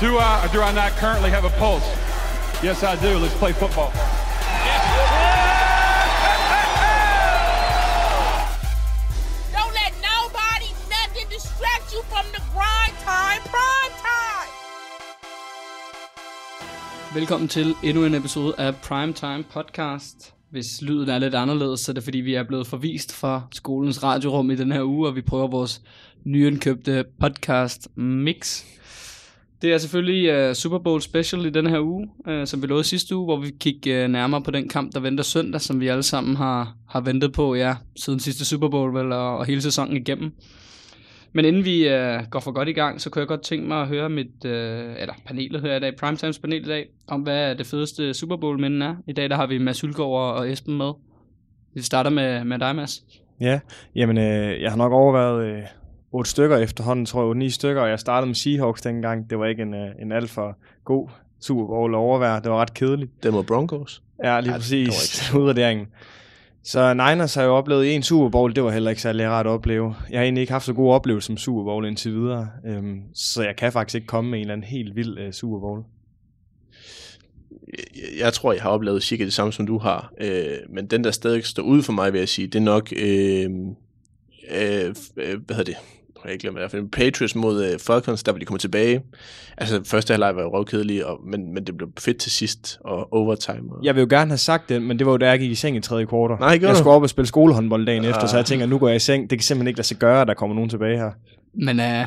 Do I do I not currently have a pulse? Yes, I do. Let's play football. Don't let nobody, nothing distract you from the grind time, prime time. Velkommen til endnu en episode af Primetime Podcast. Hvis lyden er lidt anderledes, så er det fordi, vi er blevet forvist fra skolens radiorum i den her uge, og vi prøver vores nyindkøbte podcast Mix. Det er selvfølgelig uh, Super Bowl special i denne her uge, uh, som vi lovede sidste uge, hvor vi kigger uh, øh, nærmere på den kamp, der venter søndag, som vi alle sammen har, har ventet på, ja, siden sidste Super Bowl vel, og, og hele sæsonen igennem. Men inden vi uh, går for godt i gang, så kunne jeg godt tænke mig at høre mit, uh, eller panelet her i dag, Primetimes panel i dag, om hvad det fedeste Super Bowl minden er. I dag der har vi Mads Hylgaard og Esben med. Vi starter med, med dig, Mads. Ja, jamen øh, jeg har nok overvejet øh, otte stykker efterhånden, tror jeg, ni stykker, og jeg startede med Seahawks dengang. Det var ikke en, øh, en alt for god Super Bowl at overvære. Det var ret kedeligt. Det mod Broncos. Ja, lige Ja, var præcis. Udraderingen. Så Niners har jo oplevet en Super Bowl, det var heller ikke særlig rart at opleve. Jeg har egentlig ikke haft så gode oplevelser som Super Bowl indtil videre, øhm, så jeg kan faktisk ikke komme med en eller anden helt vild øh, Super Bowl. Jeg, jeg tror, jeg har oplevet cirka det samme, som du har. Øh, men den, der stadig står ude for mig, vil jeg sige, det er nok... Øh, øh, øh, hvad hedder det? Jeg ikke glemt, hvad det er. Patriots mod øh, Falcons, der vil de komme tilbage. Altså, første halvleg var jo røvkedelig, og, men, men det blev fedt til sidst, og overtime. Og, Jeg vil jo gerne have sagt det, men det var jo da jeg gik i seng i tredje kvartal. Nej, gjorde jeg skulle op og spille skolehåndbold dagen efter, så Ah. jeg tænker, nu går jeg i seng. Det kan simpelthen ikke lade sig gøre, at der kommer nogen tilbage her. Men uh,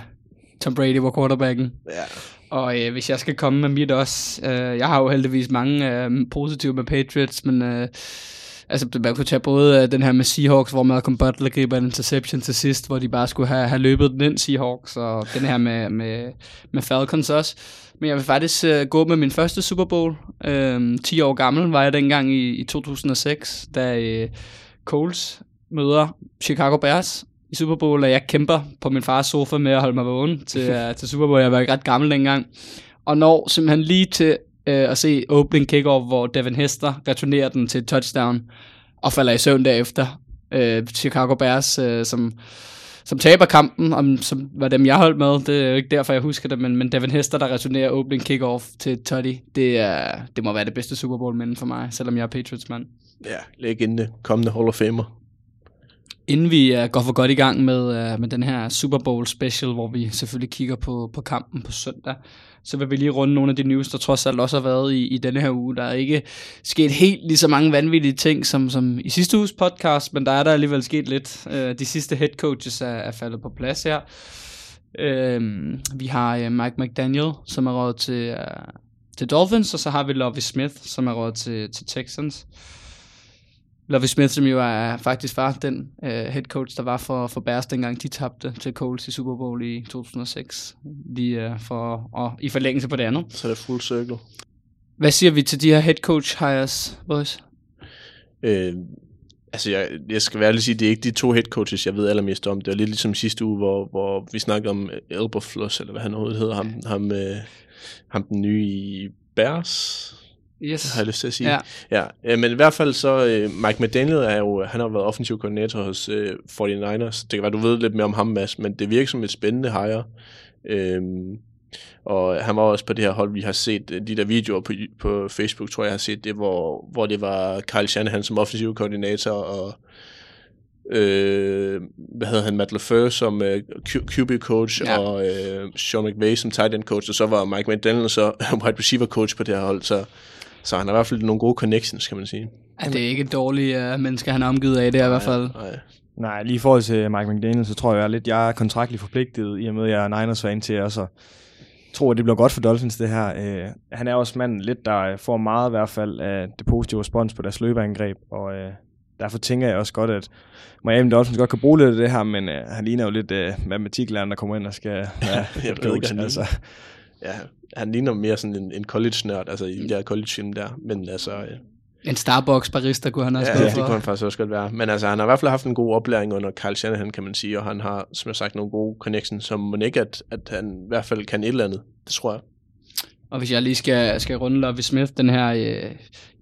Tom Brady var quarterbacken. ja. Og øh, hvis jeg skal komme med mit også, øh, jeg har jo heldigvis mange øh, positive med Patriots, men øh, altså man kunne tage både øh, den her med Seahawks, hvor Malcolm Butler griber en interception til sidst, hvor de bare skulle have, have løbet den ind Seahawks, og den her med, med, med Falcons også. Men jeg vil faktisk øh, gå med min første Super Bowl. Øh, 10 år gammel var jeg dengang i, i 2006, da øh, Coles møder Chicago Bears i Super Bowl, og jeg kæmper på min fars sofa med at holde mig vågen til, uh, til Super Bowl. Jeg var ikke ret gammel dengang. Og når simpelthen lige til øh, at se opening kickoff, hvor Devin Hester returnerer den til touchdown, og falder i søvn derefter. Øh, Chicago Bears, øh, som, som taber kampen, om, som var dem, jeg holdt med. Det er jo ikke derfor, jeg husker det, men, men Devin Hester, der returnerer opening kickoff til Toddy, det, er, det må være det bedste Super Bowl-minde for mig, selvom jeg er Patriots-mand. ja, legende, kommende Hall of Famer. Inden vi uh, går for godt i gang med, uh, med den her Super Bowl special, hvor vi selvfølgelig kigger på, på kampen på søndag, så vil vi lige runde nogle af de news, der trods alt også har været i, i denne her uge. Der er ikke sket helt lige så mange vanvittige ting som, som i sidste uges podcast, men der er der alligevel sket lidt. Uh, de sidste head coaches er, er faldet på plads her. Uh, vi har uh, Mike McDaniel, som er råd til, uh, til Dolphins, og så har vi Lovie Smith, som er råd til, til Texans. Lovie Smith, som jo er faktisk var den uh, head coach, der var for, for Bears, dengang de tabte til Coles i Super Bowl i 2006. Lige uh, for, og i forlængelse på det andet. Så er det full circle. Hvad siger vi til de her head coach hires, boys? Øh, altså, jeg, jeg skal være ærlig sige, det er ikke de to head coaches, jeg ved allermest om. Det var lidt ligesom sidste uge, hvor, hvor vi snakkede om Elberfloss, eller hvad han overhovedet hedder, ham, ham, øh, ham den nye i Bears, Yes. har jeg lyst til at sige. Ja. ja. ja men i hvert fald så, øh, Mike McDaniel er jo, han har været offensiv koordinator hos øh, 49ers. Det kan være, du ved lidt mere om ham, Mads, men det virker som et spændende hire. Øhm, og han var også på det her hold, vi har set øh, de der videoer på, på Facebook, tror jeg, jeg har set det, hvor, hvor det var Kyle Shanahan som offensiv koordinator, og øh, hvad hedder han, Matt LaFleur som øh, QB-coach, ja. og øh, Sean McVay som tight end-coach, og så var Mike McDaniel så wide receiver-coach på det her hold, så, så han har i hvert fald nogle gode connections, kan man sige. Ja, det er ikke et dårligt uh, menneske, han er omgivet af, det er i hvert fald. Nej. Nej, lige i forhold til Mike McDaniel, så tror jeg lidt, jeg er kontraktligt forpligtet, i og med, at jeg er Niners-fan til også at tro, at det bliver godt for Dolphins, det her. Øh, han er også manden lidt, der får meget i hvert fald af det positive respons på deres løbeangreb, og øh, derfor tænker jeg også godt, at Miami Dolphins godt kan bruge lidt af det her, men øh, han ligner jo lidt øh, matematiklærer, der kommer ind og skal være Jeg ved ikke, han altså. Ja, han ligner mere sådan en, en college-nørd, altså i de der college-film der, men altså, øh, En Starbucks barista kunne han også ja, gå det for. kunne han faktisk også godt være. Men altså, han har i hvert fald haft en god oplæring under Kyle Shanahan, kan man sige, og han har, som jeg sagt, nogle gode connections, som man ikke, at, at han i hvert fald kan et eller andet. Det tror jeg. Og hvis jeg lige skal, skal runde Lovie Smith, den her øh,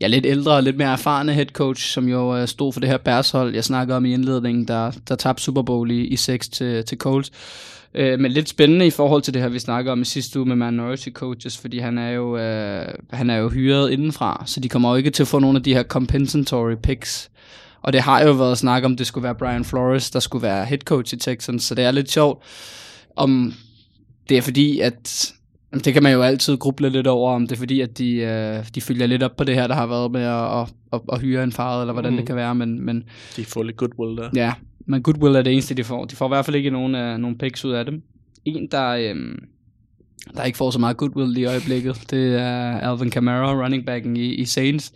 ja, lidt ældre og lidt mere erfarne head coach, som jo øh, stod for det her Bears hold, jeg snakkede om i indledningen, der, der tabte Super Bowl i, i 6 til, til Colts. Øh, men lidt spændende i forhold til det her, vi snakker om i sidste uge med minority coaches, fordi han er jo, øh, han er jo hyret indenfra, så de kommer jo ikke til at få nogle af de her compensatory picks. Og det har jo været snak om, det skulle være Brian Flores, der skulle være head coach i Texans, så det er lidt sjovt, om det er fordi, at Jamen, det kan man jo altid gruble lidt over, om det er fordi, at de, øh, de følger lidt op på det her, der har været med at, at, at, at hyre en far, eller hvordan mm. det kan være, men, men De får lidt goodwill der. ja, men Goodwill er det eneste, de får. De får i hvert fald ikke nogen, uh, nogen picks ud af dem. En, der, øhm, der ikke får så meget goodwill i øjeblikket, det er Alvin Kamara, running backen i, i Saints,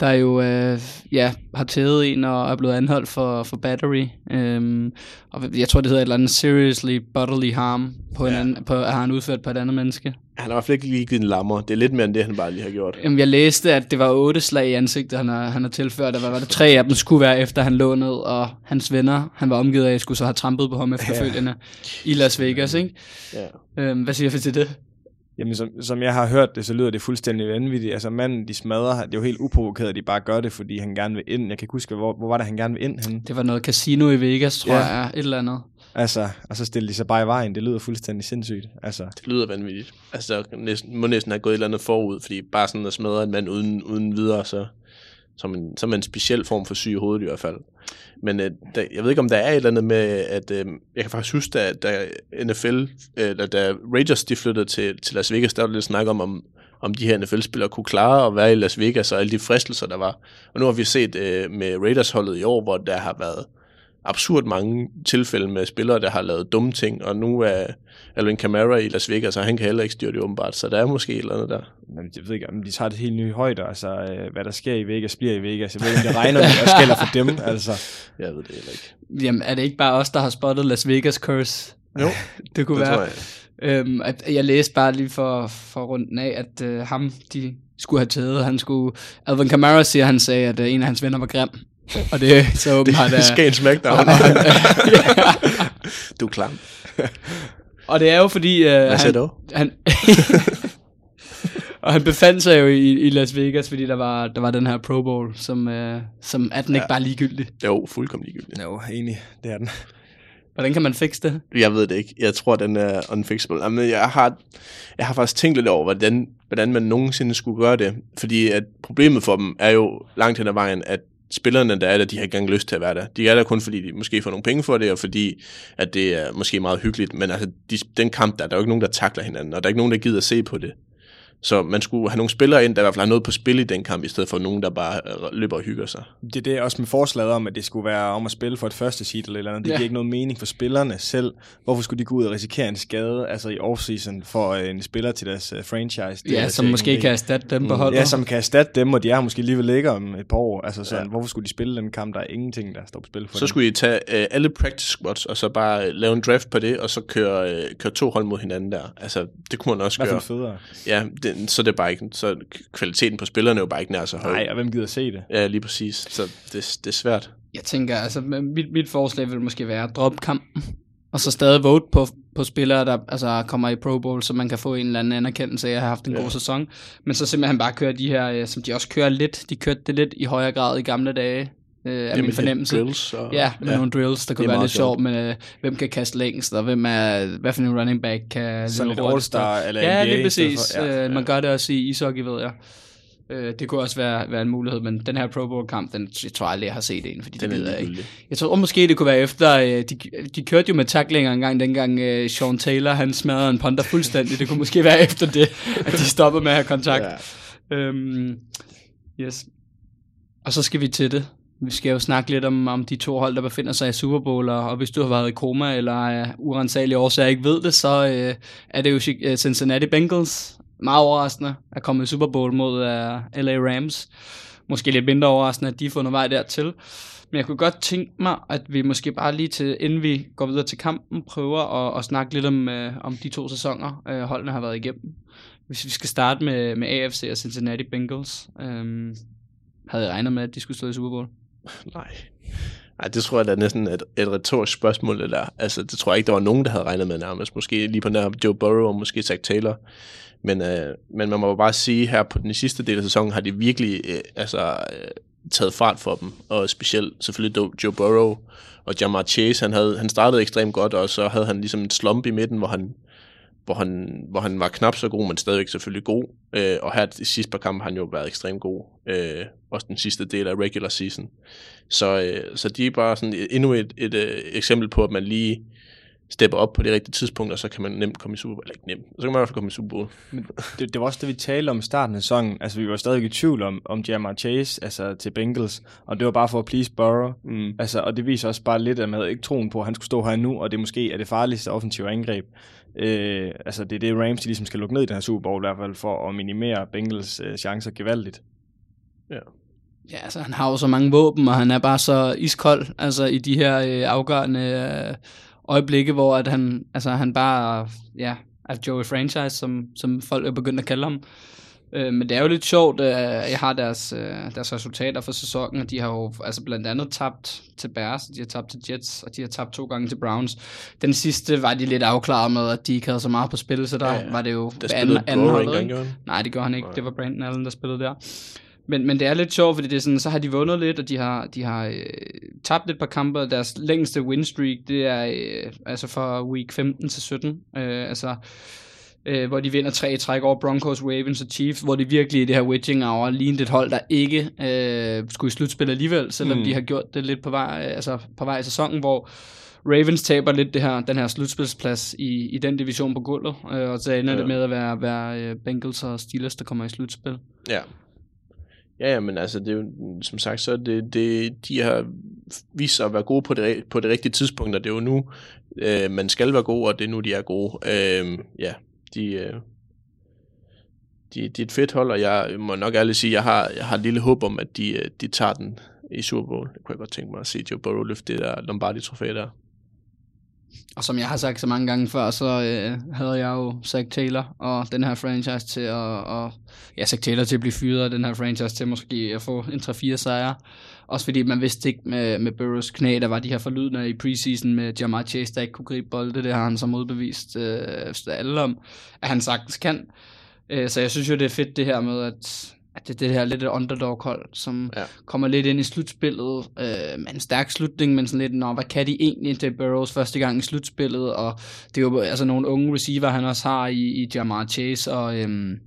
der jo øh, ja, har taget en og er blevet anholdt for, for battery. Øhm, og jeg tror, det hedder et eller andet seriously bodily harm, på en Ja. anden, på, har han udført på et andet menneske. Han har i hvert fald ikke lige givet en lammer. Det er lidt mere end det, han bare lige har gjort. Jamen, jeg læste, at det var otte slag i ansigtet, han har, han har tilført, og hvad var det? Tre af dem skulle være efter han lå ned, og hans venner, han var omgivet af, skulle så have trampet på ham efterfølgende ja. i Las Vegas, ikke? Ja. Øhm, hvad siger vi til det? Jamen, som, som jeg har hørt det, så lyder det fuldstændig vanvittigt. Altså, manden, de smadrer, det er jo helt uprovokeret, at de bare gør det, fordi han gerne vil ind. Jeg kan ikke huske, hvor, hvor var det, han gerne vil ind henne? Det var noget casino i Vegas, tror Ja. ja. jeg, et eller andet. Altså, og så stiller de sig bare i vejen. Det lyder fuldstændig sindssygt. Altså, Det lyder vanvittigt. Altså, næsten, må næsten have gået et eller andet forud, fordi bare sådan at smadre en mand uden, uden videre, så som en, som en speciel form for syg i hovedet i hvert fald. Men øh, der, jeg ved ikke, om der er et eller andet med, at øh, jeg kan faktisk huske, da, da NFL, øh, da, Rangers Raiders de flyttede til, til Las Vegas, der var lidt snak om, om, om de her NFL-spillere kunne klare at være i Las Vegas, og alle de fristelser, der var. Og nu har vi set øh, med Raiders-holdet i år, hvor der har været absurd mange tilfælde med spillere, der har lavet dumme ting, og nu er Alvin Kamara i Las Vegas, og han kan heller ikke styre det åbenbart, så der er måske et eller andet der. men jeg ved ikke, om de tager det helt nye højder. Altså, øh, hvad der sker i Vegas, bliver i Vegas. Jeg ved ikke, om det regner, og gælder for dem. Altså, Jeg ved det heller ikke. Jamen, er det ikke bare os, der har spottet Las Vegas curse? Jo, Det kunne det være. tror jeg. Øhm, at jeg læste bare lige for, for runden af, at øh, ham, de skulle have taget, han skulle... Alvin Kamara siger, han sagde, at øh, en af hans venner var grim. Og det er så åbenbart... Det er Skagen Smackdown. du er klam. og det er jo fordi... Øh, Hvad siger du? han, og han befandt sig jo i, i Las Vegas, fordi der var, der var den her Pro Bowl, som, øh, som er den ikke bare ligegyldig. Jo, fuldkommen ligegyldigt. jo, enig, det er den. Hvordan kan man fikse det? Jeg ved det ikke. Jeg tror, den er unfixable. Jamen, jeg har, jeg har faktisk tænkt lidt over, hvordan, hvordan man nogensinde skulle gøre det. Fordi at problemet for dem er jo langt hen ad vejen, at spillerne, der er der, de har ikke engang lyst til at være der. De er der kun, fordi de måske får nogle penge for det, og fordi at det er måske meget hyggeligt. Men altså, de, den kamp der, der er jo ikke nogen, der takler hinanden, og der er ikke nogen, der gider at se på det. Så man skulle have nogle spillere ind, der i hvert fald har noget på spil i den kamp, i stedet for nogen, der bare øh, løber og hygger sig. Det er det også med forslaget om, at det skulle være om at spille for et første seed eller eller andet. Det Ja. giver ikke nogen mening for spillerne selv. Hvorfor skulle de gå ud og risikere en skade altså i offseason for øh, en spiller til deres uh, franchise? Det Ja, er som måske ingen kan erstatte dem på holdet. Ja, som kan erstatte dem, og de er måske alligevel ligger om et par år. Altså sådan, Ja. hvorfor skulle de spille den kamp? Der er ingenting, der står på spil for Så skulle I tage øh, alle practice squads, og så bare øh, lave en draft på det, og så køre, øh, køre to hold mod hinanden der. Altså, det kunne man også hvert gøre. federe. Ja, det, så er det bare ikke, så kvaliteten på spillerne er jo bare ikke nær så høj. Nej, og hvem gider se det? Ja, lige præcis. Så det, det er svært. Jeg tænker, altså mit, mit forslag vil måske være at droppe kampen, og så stadig vote på, på spillere, der altså, kommer i Pro Bowl, så man kan få en eller anden anerkendelse af at have haft en Ja. ja. god sæson. Men så simpelthen bare køre de her, øh, som de også kører lidt, de kørte det lidt i højere grad i gamle dage, øh, er Jamen, min fornemmelse. Drills og, Ja, med ja, nogle drills, der kunne det være lidt sjovt, men øh, hvem kan kaste længst, og hvem er, hvad for en running back kan Sådan lidt og- All-Star eller Ja, NBA lige præcis. for- ja, øh, man gør det også i ishockey, ved jeg. Øh, det kunne også være, være en mulighed, men den her Pro Bowl-kamp, den jeg tror jeg aldrig, jeg har set en, fordi det er gider jeg ikke. Jeg tror måske, det kunne være efter, øh, de, de kørte jo med tacklinger engang, dengang øh, Sean Taylor, han smadrede en punter fuldstændig. Det kunne måske være efter det, at de stoppede med at have kontakt. Ja. Øhm, yes. Og så skal vi til det. Vi skal jo snakke lidt om, om de to hold, der befinder sig i Super Bowl, og, hvis du har været i koma, eller af urensagelige årsager ikke ved det, så uh, er det jo øh, Cincinnati Bengals, meget overraskende, at komme i Super Bowl mod øh, uh, LA Rams. Måske lidt mindre overraskende, at de har fundet vej dertil. Men jeg kunne godt tænke mig, at vi måske bare lige til, inden vi går videre til kampen, prøver at, at snakke lidt om, øh, om de to sæsoner, øh, holdene har været igennem. Hvis vi skal starte med, med AFC og Cincinnati Bengals, øhm, havde jeg regnet med, at de skulle stå i Super Bowl? Nej. Ej, det tror jeg da er næsten et, et retorisk spørgsmål, det der. Altså, det tror jeg ikke, der var nogen, der havde regnet med nærmest. Måske lige på nær Joe Burrow og måske Zach Taylor. Men, øh, men man må bare sige, her på den sidste del af sæsonen, har de virkelig øh, altså, øh, taget fart for dem, og specielt selvfølgelig Joe Burrow og Jamar Chase, han, havde, han startede ekstremt godt, og så havde han ligesom en slump i midten, hvor han, hvor han, hvor han var knap så god, men stadigvæk selvfølgelig god. Øh, og her i sidste par kampe har han jo været ekstremt god. Øh, også den sidste del af regular season. Så, øh, så de er bare sådan endnu et, et, et øh, eksempel på, at man lige stepper op på det rigtige tidspunkt, og så kan man nemt komme i Super Bowl. Eller ikke nemt, så kan man i hvert fald komme i Super Bowl. Men det, det var også det, vi talte om i starten af sæsonen. Altså, vi var stadig i tvivl om, om Jamar Chase altså, til Bengals, og det var bare for at please Burrow. Mm. Altså, og det viser også bare lidt, at man havde ikke troen på, at han skulle stå her nu, og det måske er det farligste offensive angreb. Øh, altså, det er det, Rams de ligesom skal lukke ned i den her Super Bowl, i hvert fald for at minimere Bengals øh, chancer gevaldigt. Ja. Ja, altså han har jo så mange våben, og han er bare så iskold, altså i de her øh, afgørende øh, øjeblikke, hvor at han, altså, han bare ja, er Joey Franchise, som, som folk er begyndt at kalde ham. Øh, men det er jo lidt sjovt, at jeg har deres, øh, deres resultater for sæsonen, og de har jo altså blandt andet tabt til Bears, de har tabt til Jets, og de har tabt to gange til Browns. Den sidste var de lidt afklaret med, at de ikke havde så meget på spil, så der ja, ja. var det jo der anden, anden holdet. Nej, det gør han ikke. Det var Brandon Allen, der spillede der. Men, men det er lidt sjovt, fordi det er sådan, så har de vundet lidt, og de har, de har øh, tabt et par kampe. Deres længste win streak, det er øh, altså fra week 15 til 17. Øh, altså, øh, hvor de vinder tre træk over Broncos, Ravens og Chiefs, hvor de virkelig i det her witching hour lignede et hold, der ikke øh, skulle i slutspil alligevel, selvom mm. de har gjort det lidt på vej, altså på vej i sæsonen, hvor Ravens taber lidt det her, den her slutspilsplads i, i den division på gulvet, øh, og så ender ja. det med at være, være øh, Bengals og Steelers, der kommer i slutspil. Ja, Ja, ja, men altså, det er jo, som sagt, så det, det, de har vist sig at være gode på det, på det rigtige tidspunkt, og det er jo nu, øh, man skal være god, og det er nu, de er gode. Øh, ja, de, øh, de, de er et fedt hold, og jeg må nok ærligt sige, jeg har, jeg har et lille håb om, at de, øh, de tager den i Super Bowl. Det kunne jeg godt tænke mig at se Joe Burrow løfte det der Lombardi-trofæ der. Og som jeg har sagt så mange gange før, så øh, havde jeg jo Zach Taylor og den her franchise til at, og, ja, Zach Taylor til at blive fyret, og den her franchise til måske at få en 3-4 sejre. Også fordi man vidste ikke med, med Burrows knæ, der var de her forlydende i preseason med Jamar Chase, der ikke kunne gribe bolde. Det har han så modbevist øh, alle om, at han sagtens kan. Øh, så jeg synes jo, det er fedt det her med, at at det er det her lidt underdog-hold, som ja. kommer lidt ind i slutspillet øh, med en stærk slutning, men sådan lidt, nå, hvad kan de egentlig til Burrows første gang i slutspillet, og det er jo altså nogle unge receiver, han også har i, i Jamar Chase og, øhm,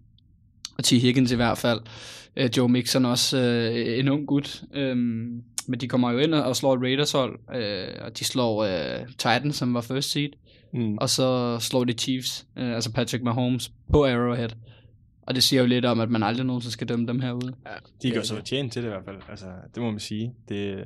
og T. Higgins i hvert fald. Øh, Joe Mixon også øh, en ung gut, øh, men de kommer jo ind og slår Raiders hold, øh, og de slår øh, Titans, som var first seed, mm. og så slår de Chiefs, øh, altså Patrick Mahomes på Arrowhead. Og det siger jo lidt om, at man aldrig nogensinde skal dømme dem herude. Ja, de gør så tjent til det i hvert fald. Altså, det må man sige. Det,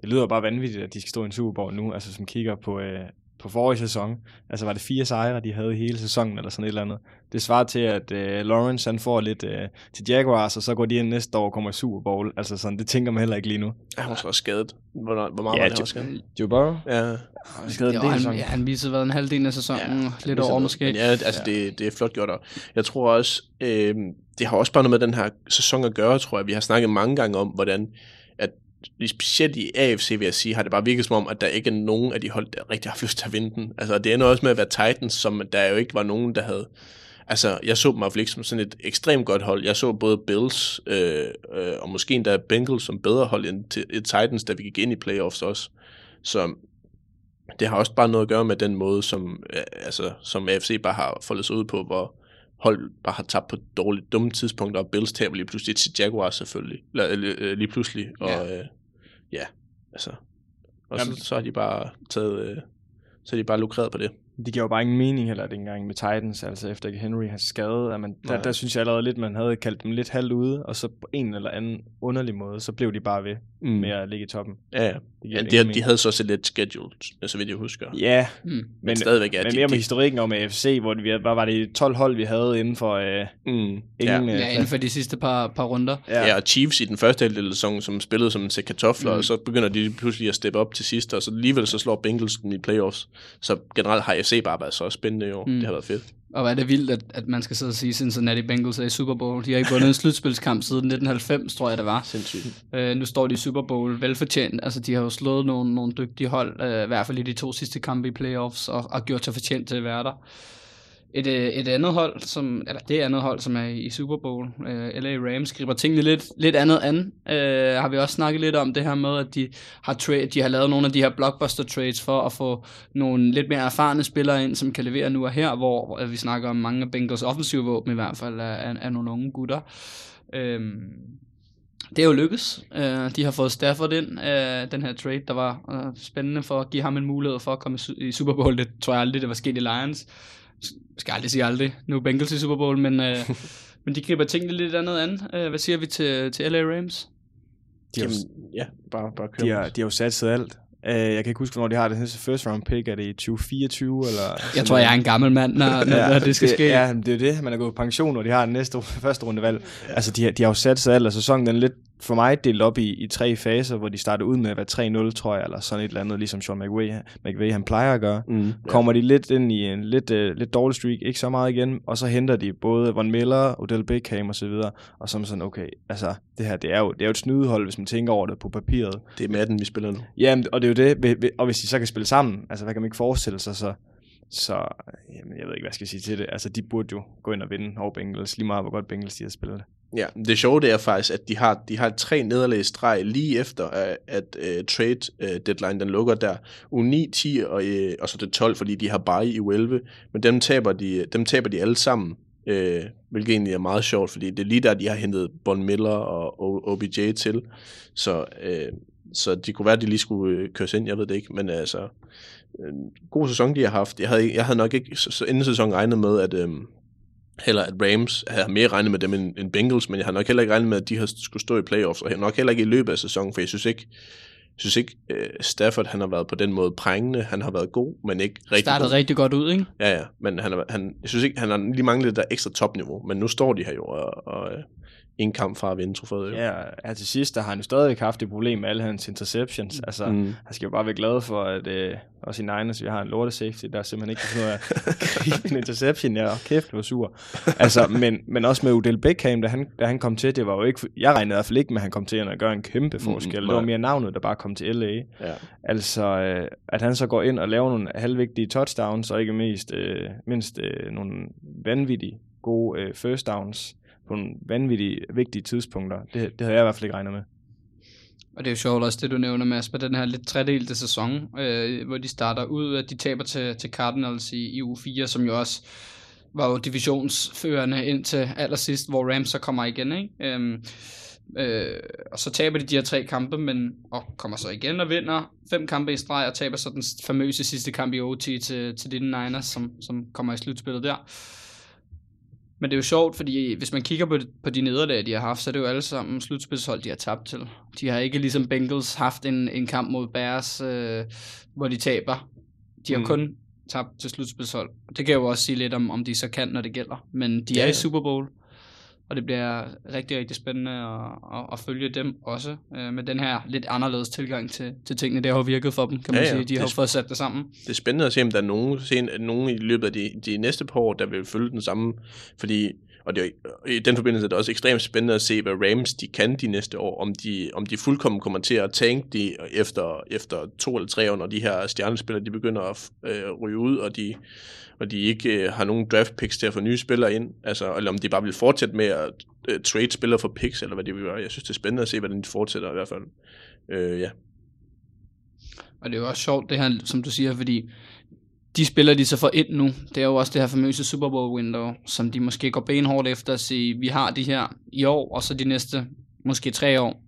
det lyder bare vanvittigt, at de skal stå i en Super Bowl nu, altså som kigger på, øh, på forrige sæson. Altså var det fire sejre, de havde hele sæsonen, eller sådan et eller andet. Det svarer til, at uh, Lawrence han får lidt uh, til Jaguars, og så går de ind næste år og kommer i Super Bowl. Altså sådan, det tænker man heller ikke lige nu. Er han også skadet? Hvor, hvor meget ja, var han skadet? Joe Burrow? Ja. Han skadet jo, han, ja, han viser været en halvdel af sæsonen, ja, lidt over måske. Men ja, altså ja. Det, det er flot gjort. Og jeg tror også, øh, det har også bare noget med den her sæson at gøre, tror jeg. Vi har snakket mange gange om, hvordan specielt i AFC, vil jeg sige, har det bare virket som om, at der ikke er nogen af de hold, der rigtig har lyst til at vinde den. Altså, det ender også med at være Titans, som der jo ikke var nogen, der havde... Altså, jeg så dem i ikke som sådan et ekstremt godt hold. Jeg så både Bills øh, øh, og måske endda Bengals som bedre hold end Titans, da vi gik ind i playoffs også. Så det har også bare noget at gøre med den måde, som, øh, altså, som AFC bare har foldet sig ud på, hvor, hold bare har tabt på dårligt dumme tidspunkter, og Bills taber lige pludselig til Jaguars selvfølgelig, eller, lige pludselig, og ja, øh, ja altså, og så, så har de bare taget, øh, så har de bare lukreret på det. Det giver jo bare ingen mening heller dengang med Titans, altså efter Henry har skadet. At man, der, der, synes jeg allerede lidt, man havde kaldt dem lidt halvt ude, og så på en eller anden underlig måde, så blev de bare ved mm. med at ligge i toppen. Ja, ja. Det ja de, de havde så også lidt scheduled, så vidt jeg husker. Ja, mm. men, men stadigvæk er Men de, mere med de, historikken om AFC, hvor vi, var, var det 12 hold, vi havde inden for øh, mm. ingen... Ja. Øh, ja, inden for de sidste par, par runder. Ja. ja, og Chiefs i den første halvdel af sæsonen, som spillede som en sæk kartofler, mm. og så begynder de pludselig at steppe op til sidst, og så alligevel så slår Bengals den i playoffs. Så generelt har AFC bare været så spændende i år. Mm. Det har været fedt. Og hvad er det vildt, at, at man skal sidde og sige, Cincinnati Bengals er i Super Bowl. De har ikke vundet en slutspilskamp siden 1990, tror jeg det var. Sindssygt. Øh, nu står de i Super Bowl velfortjent. Altså, de har jo slået nogle, nogle dygtige hold, øh, i hvert fald i de to sidste kampe i playoffs, og, og gjort sig fortjent til at være der. Et, øh, et andet hold, som, eller det andet hold, som er i Super Bowl, øh, LA Rams, griber tingene lidt, lidt andet an. Øh, har vi også snakket lidt om det her med, at de har, trade, de har lavet nogle af de her blockbuster trades for at få nogle lidt mere erfarne spillere ind, som kan levere nu og her, hvor, hvor øh, vi snakker om mange af Bengals offensive våben i hvert fald af, er, nogle unge gutter. Øh, det er jo lykkes. Uh, øh, de har fået Stafford ind, uh, den her trade, der var uh, spændende for at give ham en mulighed for at komme i Super Bowl. Det tror jeg aldrig, det var sket i Lions. Jeg skal aldrig sige aldrig. Nu er Bengals i Super Bowl, men, uh, men de griber tingene lidt andet an. Uh, hvad siger vi til, til LA Rams? De har, Jamen, ja, bare, bare kør. de har, de har jo sat sig alt. Uh, jeg kan ikke huske, hvornår de har det næste first round pick. Er det i 2024? Eller Jeg tror, jeg er en gammel mand, når, når, ja, når det skal det, ske. Ja, det er det. Man er gået på pension, og de har den næste første rundevalg. Ja. Altså, de, har- de har jo sat sig alt, og sæsonen den er lidt for mig delt op i, i tre faser, hvor de starter ud med at være 3-0, tror jeg, eller sådan et eller andet, ligesom Sean McVay, McVay han plejer at gøre. Mm, ja. Kommer de lidt ind i en lidt, uh, lidt dårlig streak, ikke så meget igen, og så henter de både Von Miller, Odell Beckham og så videre, og så er sådan, okay, altså, det her, det er jo, det er jo et snydehold, hvis man tænker over det på papiret. Det er Madden, vi spiller nu. Ja, og det er jo det, og hvis de så kan spille sammen, altså hvad kan man ikke forestille sig så, så jamen, jeg ved ikke, hvad jeg skal sige til det. Altså, de burde jo gå ind og vinde over Bengals, lige meget hvor godt Bengals de har spillet det. Ja, det sjove det er faktisk, at de har, de har tre nederlag i streg lige efter, at, at uh, trade uh, deadline den lukker der. U 9, 10 og, uh, og så det 12, fordi de har bare i U 11. Men dem taber de, dem taber de alle sammen, uh, hvilket egentlig er meget sjovt, fordi det er lige der, de har hentet Von Miller og OBJ til. Så, uh, så det kunne være, at de lige skulle køres ind, jeg ved det ikke. Men altså, en god sæson, de har haft. Jeg havde, jeg havde nok ikke så, så inden sæsonen regnet med, at... Uh, heller at Rams havde mere regnet med dem end, end Bengals, men jeg har nok heller ikke regnet med, at de har skulle stå i playoffs, og jeg har nok heller ikke i løbet af sæsonen, for jeg synes ikke, jeg synes ikke, uh, Stafford han har været på den måde prængende, han har været god, men ikke rigtig Startede god. rigtig godt ud, ikke? Ja, ja, men han, han, jeg synes ikke, han har lige manglet det der ekstra topniveau, men nu står de her jo, og, og uh, en kamp fra at vinde trofæet. Ja, her til sidst, der har han jo stadigvæk haft det problem med alle hans interceptions. Altså, mm. Mm. han skal jo bare være glad for, at øh, også i Niners, vi har en lorte safety, der simpelthen ikke kan finde ud af at gribe en interception. Ja, kæft, det var sur. Altså, men, men også med Odell Beckham, da han, da han kom til, det var jo ikke, jeg regnede i hvert fald ikke med, at han kom til at gøre en kæmpe forskel. Mm, det var mere navnet, der bare kom til LA. Ja. Altså, øh, at han så går ind og laver nogle halvvigtige touchdowns, og ikke mest, øh, mindst øh, nogle vanvittige gode øh, first downs på nogle vanvittige vigtige tidspunkter. Det, det havde jeg i hvert fald ikke regnet med. Og det er jo sjovt også det, du nævner, Mads, med den her lidt tredelte sæson, øh, hvor de starter ud, at de taber til, til Cardinals i, i uge 4, som jo også var jo divisionsførende indtil allersidst, hvor Rams så kommer igen, ikke? Øhm, øh, og så taber de de her tre kampe, men og kommer så igen og vinder fem kampe i streg, og taber så den famøse sidste kamp i OT til, til de Niners, som, som kommer i slutspillet der. Men det er jo sjovt, fordi hvis man kigger på, på de nederlag, de har haft, så er det jo alle sammen slutspilshold, de har tabt til. De har ikke ligesom Bengals haft en, en kamp mod Bears, øh, hvor de taber. De har Mm. kun tabt til slutspilshold. Det kan jo også sige lidt om, om de så kan, når det gælder. Men de ja, er i. Super Bowl, og det bliver rigtig, rigtig spændende at, at, at følge dem også, øh, med den her lidt anderledes tilgang til, til tingene. Det har jo virket for dem, kan man Ja, ja. sige. De har jo fået sat det sammen. det er spændende at se, om der er nogen, sen, nogen i løbet af de, de næste par år, der vil følge den samme, fordi og det er, øh, i den forbindelse er det også ekstremt spændende at se, hvad Rams de kan de næste år, om de, om de fuldkommen kommer til at tænke de efter, efter to eller tre år, når de her stjernespillere de begynder at øh, ryge ud, og de, og de ikke øh, har nogen draft picks til at få nye spillere ind, altså, eller om de bare vil fortsætte med at øh, trade spillere for picks, eller hvad de vil gøre. Jeg synes, det er spændende at se, hvordan de fortsætter i hvert fald. Øh, ja. Og det er jo også sjovt det her, som du siger, fordi de spiller de så får ind nu. Det er jo også det her famøse Super Bowl window, som de måske går benhårdt efter at sige, vi har de her i år, og så de næste måske tre år.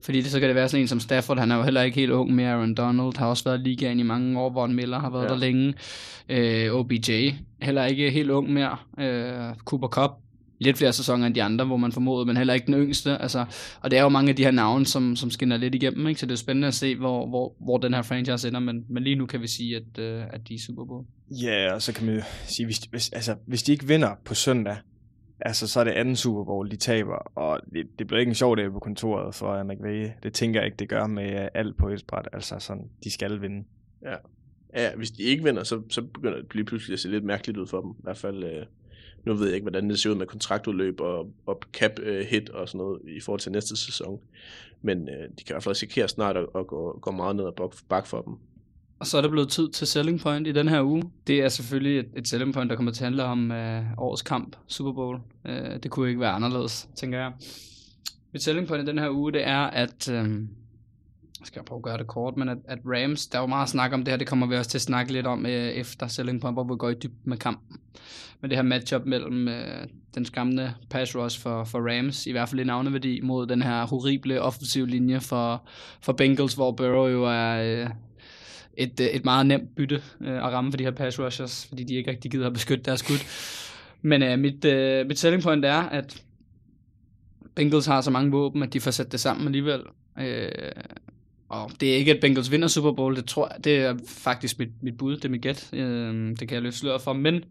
Fordi det, så kan det være sådan en som Stafford, han er jo heller ikke helt ung med Aaron Donald, har også været i ligaen i mange år, hvor Miller har været ja. der længe. Øh, OBJ, heller ikke helt ung mere. Øh, Cooper Cup, lidt flere sæsoner end de andre, hvor man formodede, men heller ikke den yngste. Altså, og det er jo mange af de her navne, som, som skinner lidt igennem, ikke? så det er spændende at se, hvor, hvor, hvor den her franchise ender, men, men lige nu kan vi sige, at, øh, at de er Super Bowl. Ja, og så kan man jo sige, hvis, hvis, altså, hvis de ikke vinder på søndag, altså, så er det anden Super Bowl, de taber, og det, det bliver ikke en sjov dag på kontoret for McVay. Det tænker jeg ikke, det gør med øh, alt på et bræt. Altså, sådan, de skal vinde. Ja, hvis de ikke vinder, så, så begynder det lige pludselig at se lidt mærkeligt ud for dem. I hvert fald, øh, nu ved jeg ikke, hvordan det ser ud med kontraktudløb og, og cap øh, hit og sådan noget i forhold til næste sæson. Men øh, de kan i hvert fald risikere snart at, at gå, gå meget ned og bak, bak for dem. Og så er det blevet tid til selling point i den her uge. Det er selvfølgelig et, et selling point, der kommer til at handle om øh, årets kamp, Super Bowl. Øh, det kunne ikke være anderledes, tænker jeg. Mit selling point i den her uge, det er, at... Øh, skal prøve at gøre det kort, men at, at Rams, der var meget snak om det her, det kommer vi også til at snakke lidt om øh, efter selling point, hvor vi går i dybden med kampen. Men det her matchup mellem øh, den skræmmende pass rush for, for Rams, i hvert fald i navneværdi, mod den her horrible offensiv linje for, for Bengals, hvor Burrow jo er øh, et, øh, et meget nemt bytte øh, at ramme for de her pass rushers, fordi de ikke rigtig gider at beskytte deres skud. Men øh, mit, øh, mit selling point er, at Bengals har så mange våben, at de får sat det sammen alligevel. Øh, og det er ikke, at Bengals vinder Super Bowl, det tror jeg, det er faktisk mit, mit bud, det er mit gæt. Øh, det kan jeg løfte sløret for, men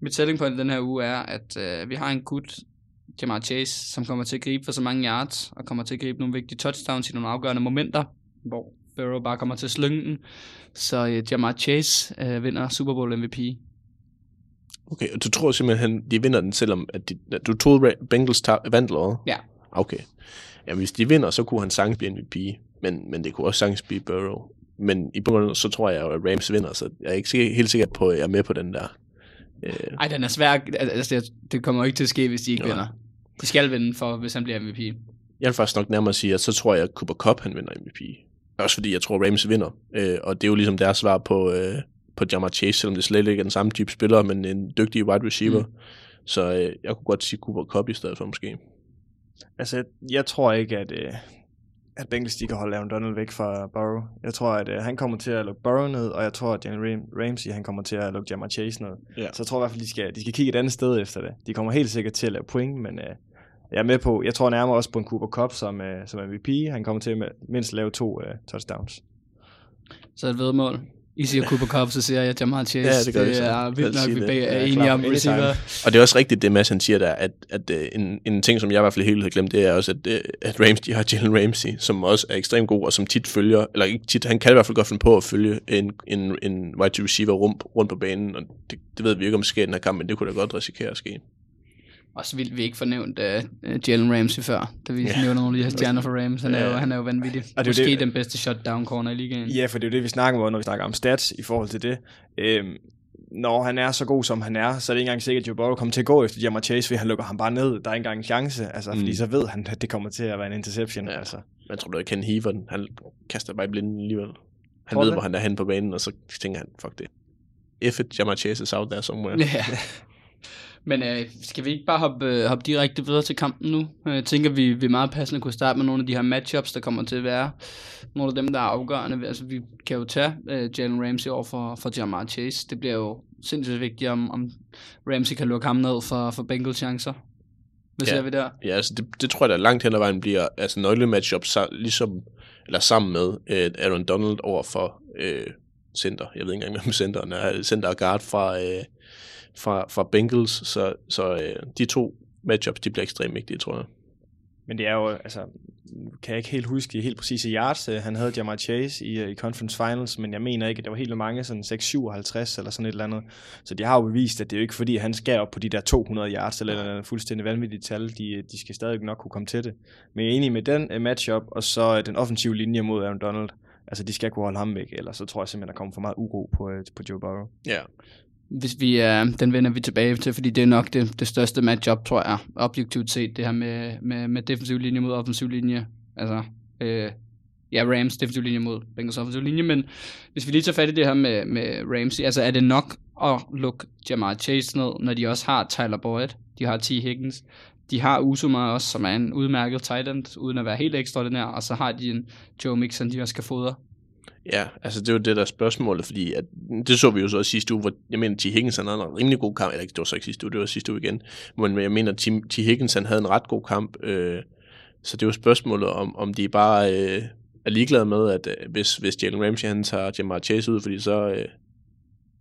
mit selling point den her uge er, at øh, vi har en gut, Jamar Chase, som kommer til at gribe for så mange yards, og kommer til at gribe nogle vigtige touchdowns i nogle afgørende momenter, hvor Burrow bare kommer til at slynge den. Så øh, Jamar Chase øh, vinder Super Bowl MVP. Okay, og du tror simpelthen, de vinder den, selvom at de, du troede, Bengals tab- vandt eller? Ja. Okay. Ja, hvis de vinder, så kunne han sagtens blive MVP, men, men det kunne også sagtens blive Burrow. Men i bund og grund, så tror jeg at Rams vinder, så jeg er ikke helt sikker på, at jeg er med på den der. Øh, Ej, den er svær. Altså, det, kommer jo ikke til at ske, hvis de ikke Nej. vinder. De skal vinde, for, hvis han bliver MVP. jeg vil faktisk nok nærmere sige, at så tror jeg, at Cooper Cup han vinder MVP. Også fordi jeg tror, Rams vinder. Øh, og det er jo ligesom deres svar på, øh, på Jamar Chase, selvom det slet ikke er den samme type spiller, men en dygtig wide receiver. Mm. Så øh, jeg kunne godt sige Cooper Cup i stedet for måske. Altså, jeg, tror ikke, at, øh, at Bengals de kan holde Aaron Donald væk fra Burrow. Jeg tror, at øh, han kommer til at lukke Burrow ned, og jeg tror, at Jalen Ram- Ramsey han kommer til at lukke Jamar Chase ned. Ja. Så jeg tror i hvert fald, de skal, de skal kigge et andet sted efter det. De kommer helt sikkert til at lave point, men øh, jeg er med på, jeg tror nærmere også på en Cooper Cup som, øh, som MVP. Han kommer til at mindst lave to øh, touchdowns. Så et vedmål. I siger Cooper Cup, så siger jeg Jamar Chase. Ja, det gør vi det så. er vildt nok, vi det. begge er enige om receiver. Og det er også rigtigt, det Mads han siger der, at, at uh, en, en ting, som jeg i hvert fald helt havde glemt, det er også, at, uh, at Rams, de har Jalen Ramsey, som også er ekstremt god, og som tit følger, eller ikke tit, han kan i hvert fald godt finde på at følge en, en, en wide receiver rundt, rundt på banen, og det, det ved vi ikke, om det sker i den her kamp, men det kunne da godt risikere at ske. Også vildt, vi ikke fornævnt uh, Jalen Ramsey før, da vi Ja. yeah. nævner nogle af de her stjerner for Rams. Han er, jo, han er jo vanvittig. Og det er Måske det- den bedste shutdown corner i ligaen. Ja, for det er jo det, vi snakker om, når vi snakker om stats i forhold til det. Øhm, når han er så god, som han er, så er det ikke engang sikkert, at Joe Burrow kommer til at gå efter Jamar Chase, fordi han lukker ham bare ned. Der er ikke engang en chance, altså, mm. fordi så ved han, at det kommer til at være en interception. Ja. Altså. Jeg tror, du Ken Heaver, den, han kaster bare i blinden alligevel. Han du ved, det? hvor han er henne på banen, og så tænker han, fuck det. If it, Jamar Chase is out there somewhere. Ja. Men øh, skal vi ikke bare hoppe, øh, hoppe direkte videre til kampen nu? Øh, Jeg tænker, vi, vi meget passende kunne starte med nogle af de her matchups, der kommer til at være. Nogle af dem, der er afgørende. Altså, vi kan jo tage øh, Jalen Ramsey over for, for Jamar Chase. Det bliver jo sindssygt vigtigt, om, om Ramsey kan lukke ham ned for, for Bengals chancer. Hvad Ja. ser vi der? Ja, altså det, det tror jeg, der langt hen ad vejen bliver altså nøglematchup ligesom, eller sammen med øh, Aaron Donald over for øh, center. Jeg ved ikke engang, hvem centeren er. Center og guard fra, øh, fra, fra Bengals. Så, så øh, de to matchups, de bliver ekstremt vigtige, tror jeg. Men det er jo, altså, kan jeg ikke helt huske helt præcise yards. øh, Han havde Jamar Chase i, øh, i Conference Finals, men jeg mener ikke, at der var helt mange, sådan 6-57 eller sådan et eller andet. Så de har jo bevist, at det er jo ikke fordi, han skal op på de der 200 yards eller eller andet fuldstændig vanvittigt tal. De, de skal stadig nok kunne komme til det. Men jeg er enig med den matchup, og så den offensive linje mod Aaron Donald. Altså, de skal kunne holde ham væk, ellers så tror jeg simpelthen, der kommer for meget uro på, på Joe Burrow. Ja, hvis vi, øh, den vender vi tilbage til, fordi det er nok det, det største matchup, tror jeg, objektivt set, det her med, med, med defensiv linje mod offensiv linje. Altså, øh, ja, Rams defensiv linje mod Bengals offensiv linje, men hvis vi lige tager fat i det her med, med Ramsey, altså er det nok at lukke Jamar Chase ned, når de også har Tyler Boyd, de har T. Higgins, de har Usuma også, som er en udmærket tight end, uden at være helt ekstraordinær, og så har de en Joe Mixon, de også skal fodre. Ja, altså det er jo det, der spørgsmålet, fordi at, det så vi jo så også sidste uge, hvor jeg mener, T. Higgins han havde en rimelig god kamp, eller ikke, det var så ikke sidste uge, det var sidste uge igen, men jeg mener, T. T. Higgins han havde en ret god kamp, øh, så det er jo spørgsmålet, om, om de bare øh, er ligeglade med, at øh, hvis, hvis Jalen Ramsey han tager Jamar Chase ud, fordi så, øh,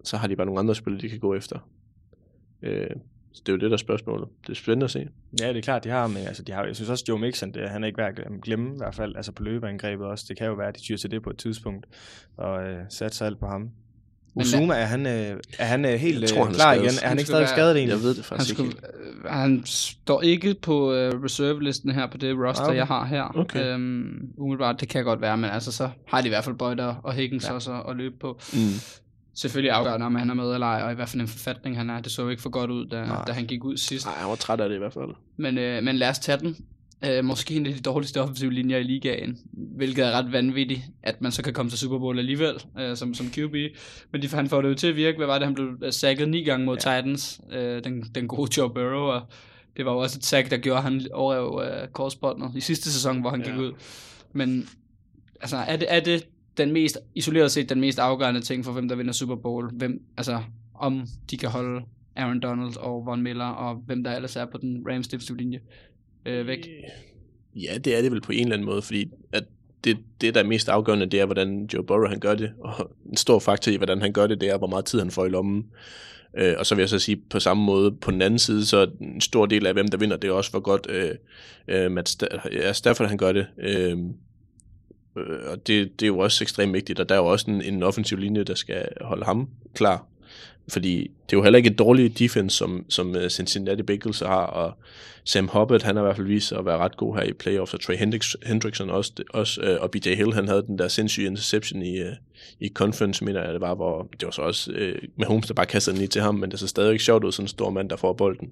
så har de bare nogle andre spillere, de kan gå efter. Øh, så det er jo det, der er spørgsmålet. Det er spændende at se. Ja, det er klart, de har, men altså, de har, jeg synes også, Joe Mixon, det, han er ikke værd at glemme, i hvert fald, altså på løbeangrebet også. Det kan jo være, at de tyrer til det på et tidspunkt, og øh, satser alt på ham. Men Usuma, er han, øh, er han øh, helt Jeg tror, tror, han klar igen? Er han Han ikke stadig være- skadet egentlig? Jeg ved det Han faktisk skulle ikke. øh, han står ikke på uh, reserve-listen her på det roster, Okay. okay. jeg har her. Okay. Øhm, umiddelbart, det kan godt være, men altså så har de i hvert fald Bøjder og Higgins ja. også at, at løbe på. Mm. Selvfølgelig afgørende, om han er med eller ej, og i hvert fald en forfatning han er. Det så jo ikke for godt ud, da, da han gik ud sidst. Nej, han var træt af det i hvert fald. Men, øh, men lad os tage den. Øh, måske en af de dårligste offensive linjer i ligaen, hvilket er ret vanvittigt, at man så kan komme til Super Bowl alligevel, øh, som, som QB. Men de, han får det jo til at virke. Hvad var det, han blev øh, sacket ni gange mod ja. Titans, øh, den, den gode Joe Burrow, og det var jo også et sack, der gjorde, at han overrev øh, korsbåndet i sidste sæson, hvor han ja. gik ud. Men altså, er det, er det den mest, isoleret set, den mest afgørende ting for, hvem der vinder Super Bowl? Hvem, altså, om de kan holde Aaron Donald og Von Miller, og hvem der ellers er på den Rams defensive linje øh, væk? Ja, det er det vel på en eller anden måde, fordi at det, det, der er mest afgørende, det er, hvordan Joe Burrow han gør det, og en stor faktor i, hvordan han gør det, det er, hvor meget tid han får i lommen. Øh, og så vil jeg så sige, på samme måde, på den anden side, så en stor del af, hvem der vinder, det er også, hvor godt øh, øh, Matt Sta- ja, Stafford han gør det. Øh, Øh, og det, det er jo også ekstremt vigtigt, og der er jo også en, en offensiv linje, der skal holde ham klar. Fordi det er jo heller ikke et dårligt defense, som, som øh, Cincinnati Bengals har, og Sam Hubbard, han har i hvert fald vist sig at være ret god her i playoffs, og Trey Hendricks, Hendrickson også, også øh, og BJ Hill, han havde den der sindssyge interception i, øh, i conference, mener jeg det var, hvor det var så også øh, med Holmes, der bare kastede den lige til ham, men det så stadigvæk sjovt ud, sådan en stor mand, der får bolden.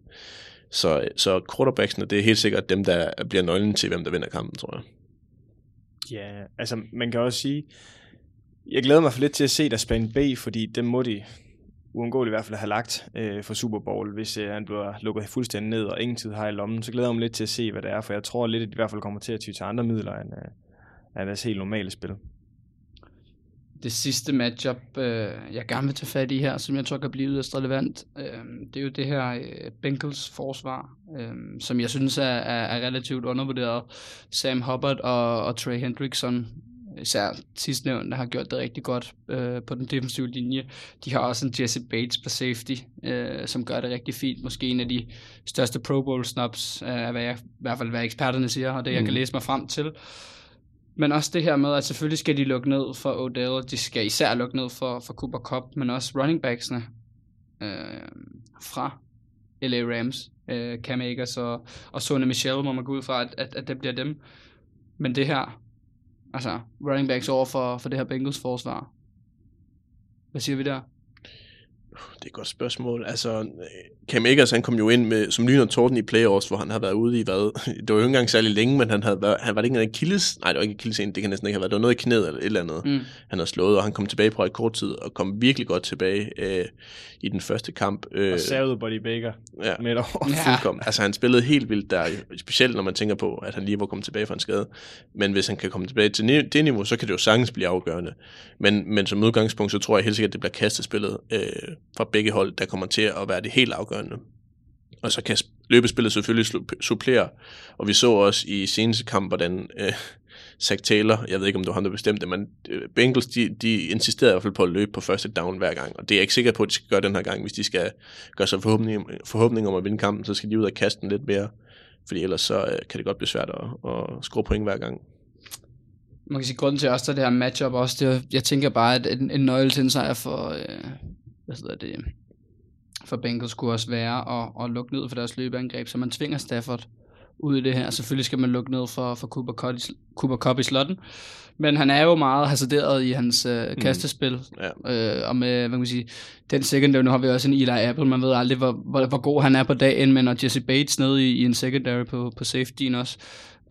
Så, øh, så quarterbacksene, det er helt sikkert dem, der bliver nøglen til, hvem der vinder kampen, tror jeg. Ja, altså man kan også sige, jeg glæder mig for lidt til at se der spænde B, fordi dem må de uundgåeligt i hvert fald have lagt øh, for Super Bowl, hvis øh, han bliver lukket fuldstændig ned og ingen tid har i lommen. Så glæder jeg mig lidt til at se, hvad det er, for jeg tror lidt, at de i hvert fald kommer til at ty til andre midler end, øh, end deres helt normale spil. Det sidste matchup, øh, jeg gerne vil tage fat i her, som jeg tror kan blive yderst relevant, øh, det er jo det her øh, Bengals forsvar, øh, som jeg synes er, er, er relativt undervurderet. Sam Hubbard og, og Trey Hendrickson, især sidstnævnte, har gjort det rigtig godt øh, på den defensive linje. De har også en Jesse Bates på safety, øh, som gør det rigtig fint. Måske en af de største Pro Bowl snaps, øh, hvad jeg, i hvert fald hvad eksperterne siger, og det jeg mm. kan læse mig frem til. Men også det her med, at selvfølgelig skal de lukke ned for Odell, de skal især lukke ned for, for Cooper Cup, men også running backsene øh, fra LA Rams, øh, Cam Akers og, og Sonny Michel, må man gå ud fra, at, at, at det bliver dem. Men det her, altså running backs over for, for det her Bengals forsvar, hvad siger vi der? Det er et godt spørgsmål. Altså, Cam Akers, han kom jo ind med, som lyn og torden i playoffs, hvor han har været ude i hvad? Det var jo ikke engang særlig længe, men han havde været, han var det ikke en Achilles? Nej, det var ikke Achilles, det kan næsten ikke have været. Det var noget i knæet eller et eller andet, mm. han havde slået, og han kom tilbage på et kort tid, og kom virkelig godt tilbage øh, i den første kamp. Øh, Og savede Buddy Baker ja. med et år. Ja. Fuldkommen. Altså han spillede helt vildt der, specielt når man tænker på, at han lige var kommet tilbage fra en skade. Men hvis han kan komme tilbage til det niveau, så kan det jo sagtens blive afgørende. Men, men som udgangspunkt, så tror jeg helt sikkert, at det bliver kastespillet øh, fra begge hold, der kommer til at være det helt afgørende. Og så kan løbespillet selvfølgelig supplere. Og vi så også i seneste kamp, hvordan øh, Zach Taylor, jeg ved ikke om det var ham, der bestemte, men øh, Bengals, de, de insisterede i hvert fald på at løbe på første down hver gang. Og det er jeg ikke sikker på, at de skal gøre den her gang. Hvis de skal gøre sig forhåbning, forhåbning om at vinde kampen, så skal de ud og kaste den lidt mere. Fordi ellers så øh, kan det godt blive svært at, at score point hver gang. Man kan sige, grunden til også, at det her matchup også, det er, jeg tænker bare, at en, en nøgle til en sejr for, øh, hvad hedder det, for Bengals skulle også være at, at lukke ned for deres løbeangreb, så man tvinger Stafford ud i det her. Selvfølgelig skal man lukke ned for, for Cooper, Cup i, Cooper Cup i slotten, men han er jo meget hasarderet i hans øh, kastespil, Ja. øh, og med, hvad kan man sige, den secondary, nu har vi også en Eli Apple, man ved aldrig, hvor, hvor, hvor god han er på dagen, men og Jesse Bates nede i, i en secondary på, på safetyen også,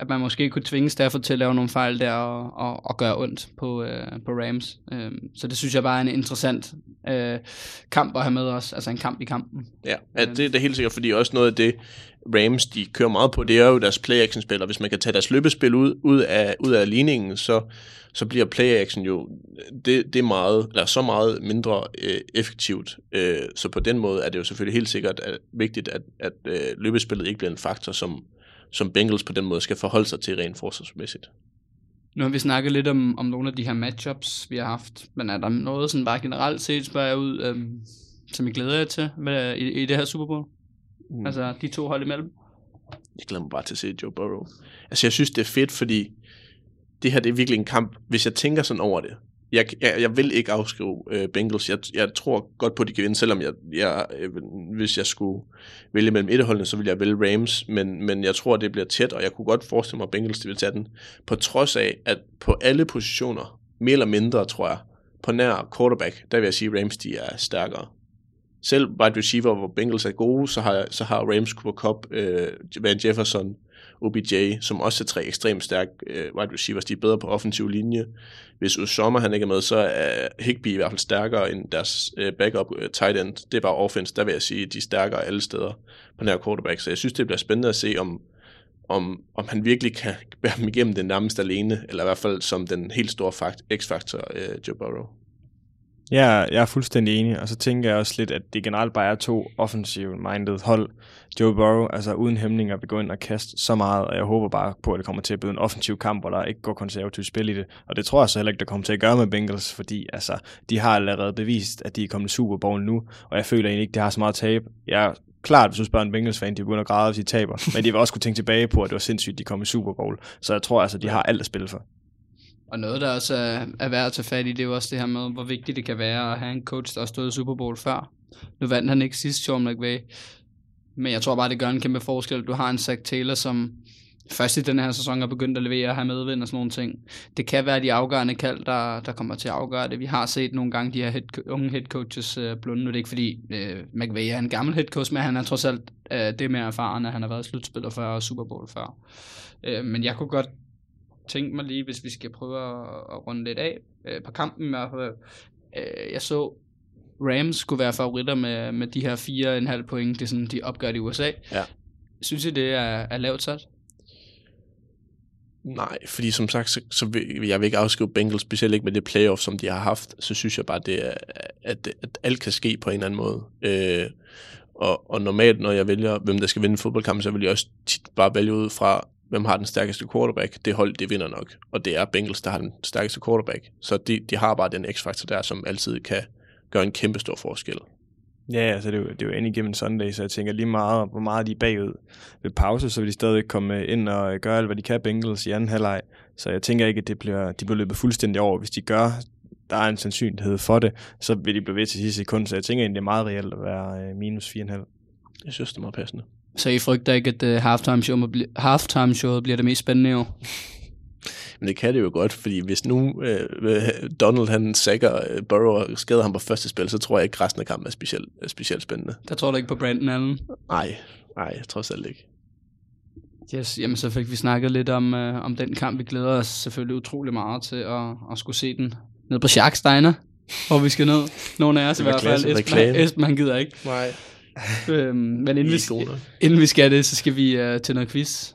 at man måske kunne tvinge Stafford til at lave nogle fejl der og, og, og gøre ondt på, øh, på Rams. Øh, så det synes jeg bare er en interessant øh, kamp at have med os, altså en kamp i kampen. Ja, ja det er da helt sikkert, fordi også noget af det, Rams de kører meget på, det er jo deres play-action-spil, og hvis man kan tage deres løbespil ud, ud, af, ud af ligningen, så, så bliver play-action jo det, det er meget, eller så meget mindre øh, effektivt. Øh, så på den måde er det jo selvfølgelig helt sikkert at, vigtigt, at, at øh, løbespillet ikke bliver en faktor, som, som Bengals på den måde skal forholde sig til rent forsvarsmæssigt. Nu har vi snakket lidt om, om nogle af de her matchups, vi har haft, men er der noget sådan bare generelt set, spørger ud, øhm, som I glæder jer til med, i, i det her Super Bowl? Mm. Altså de to hold imellem? Jeg glæder mig bare til at se Joe Burrow. Altså jeg synes, det er fedt, fordi det her det er virkelig en kamp, hvis jeg tænker sådan over det, jeg, jeg, jeg vil ikke afskrive øh, Bengals. Jeg, jeg tror godt på, at de kan vinde, selvom jeg, jeg, øh, hvis jeg skulle vælge mellem etterholdene, så ville jeg vælge Rams, men, men jeg tror, det bliver tæt, og jeg kunne godt forestille mig, at Bengals de vil tage den, på trods af, at på alle positioner, mere eller mindre, tror jeg, på nær quarterback, der vil jeg sige, at Rams de er stærkere. Selv wide receiver, hvor Bengals er gode, så har, så har Rams Cooper Cup, øh, Van Jefferson, OBJ, som også er tre ekstremt stærke øh, wide receivers. De er bedre på offensiv linje. Hvis Usommer han ikke er med, så er Higby i hvert fald stærkere end deres øh, backup øh, tight end. Det er bare offense. Der vil jeg sige, at de er stærkere alle steder på nær quarterback. Så jeg synes, det bliver spændende at se, om, om, om han virkelig kan bære dem igennem den nærmest alene, eller i hvert fald som den helt store fakt, x-faktor, øh, Joe Burrow. Ja, jeg er fuldstændig enig, og så tænker jeg også lidt, at det generelt bare er to offensive-minded hold. Joe Burrow, altså uden hæmninger, vil gå ind og kaste så meget, og jeg håber bare på, at det kommer til at blive en offensiv kamp, hvor der ikke går konservativt spil i det. Og det tror jeg så heller ikke, der kommer til at gøre med Bengals, fordi altså, de har allerede bevist, at de er kommet Super Bowl nu, og jeg føler egentlig ikke, de har så meget tab. Jeg klart, hvis du spørger en Bengals-fan, de begynder at græde, hvis de taber, men de vil også kunne tænke tilbage på, at det var sindssygt, de kom i Super Bowl. Så jeg tror altså, de har alt at spille for. Og noget, der også er, er værd at tage fat i, det er jo også det her med, hvor vigtigt det kan være at have en coach, der har stået i Super Bowl før. Nu vandt han ikke sidst, Sean McVay. Men jeg tror bare, det gør en kæmpe forskel. Du har en Zach Taylor, som først i den her sæson er begyndt at levere og have medvind og sådan nogle ting. Det kan være de afgørende kald, der, der kommer til at afgøre det. Vi har set nogle gange de her head, unge head coaches øh, blunde. Nu er det ikke fordi øh, McVay er en gammel head coach, men han er trods alt øh, det mere erfaren, at han har været slutspiller før og Super Bowl før. Øh, men jeg kunne godt tænke mig lige, hvis vi skal prøve at, at runde lidt af uh, på kampen i hvert fald. Uh, jeg så Rams skulle være favoritter med, med de her 4,5 point, det er sådan, de opgør i USA. Ja. Synes I, det er, er lavt sat? Nej, fordi som sagt, så, så vil jeg vil ikke afskrive Bengals, specielt ikke med det playoff, som de har haft. Så synes jeg bare, det er, at, at alt kan ske på en eller anden måde. Øh, og, og normalt, når jeg vælger, hvem der skal vinde en fodboldkamp, så vil jeg også tit bare vælge ud fra, hvem har den stærkeste quarterback. Det hold, det vinder nok. Og det er Bengals, der har den stærkeste quarterback. Så de, de har bare den x-faktor der, som altid kan gøre en kæmpe stor forskel. Ja, altså det er jo, det er jo ind igennem Sunday, så jeg tænker lige meget, hvor meget de er bagud ved pause, så vil de stadig komme ind og gøre alt, hvad de kan Bengals i anden halvleg. Så jeg tænker ikke, at det bliver, de bliver løbet fuldstændig over. Hvis de gør, der er en sandsynlighed for det, så vil de blive ved til sidste sekund. Så jeg tænker egentlig, det er meget reelt at være øh, minus 4,5. Jeg synes, det er meget passende. Så I frygter ikke, at uh, halftime, show, halftime showet bliver det mest spændende i år? Men det kan det jo godt, fordi hvis nu øh, Donald han sækker øh, Burrow og skader ham på første spil, så tror jeg ikke, resten af kampen er specielt, er specielt spændende. Der tror du ikke på Brandon Allen? Nej, nej, trods alt ikke. Yes, jamen så fik vi snakket lidt om, øh, om den kamp. Vi glæder os selvfølgelig utrolig meget til at, at skulle se den ned på Shark Steiner, hvor vi skal ned. Nogle af os i hvert fald. Esben, Esben, han gider ikke. Nej. Øhm, men inden vi, inden vi skal det, så skal vi uh, til noget quiz.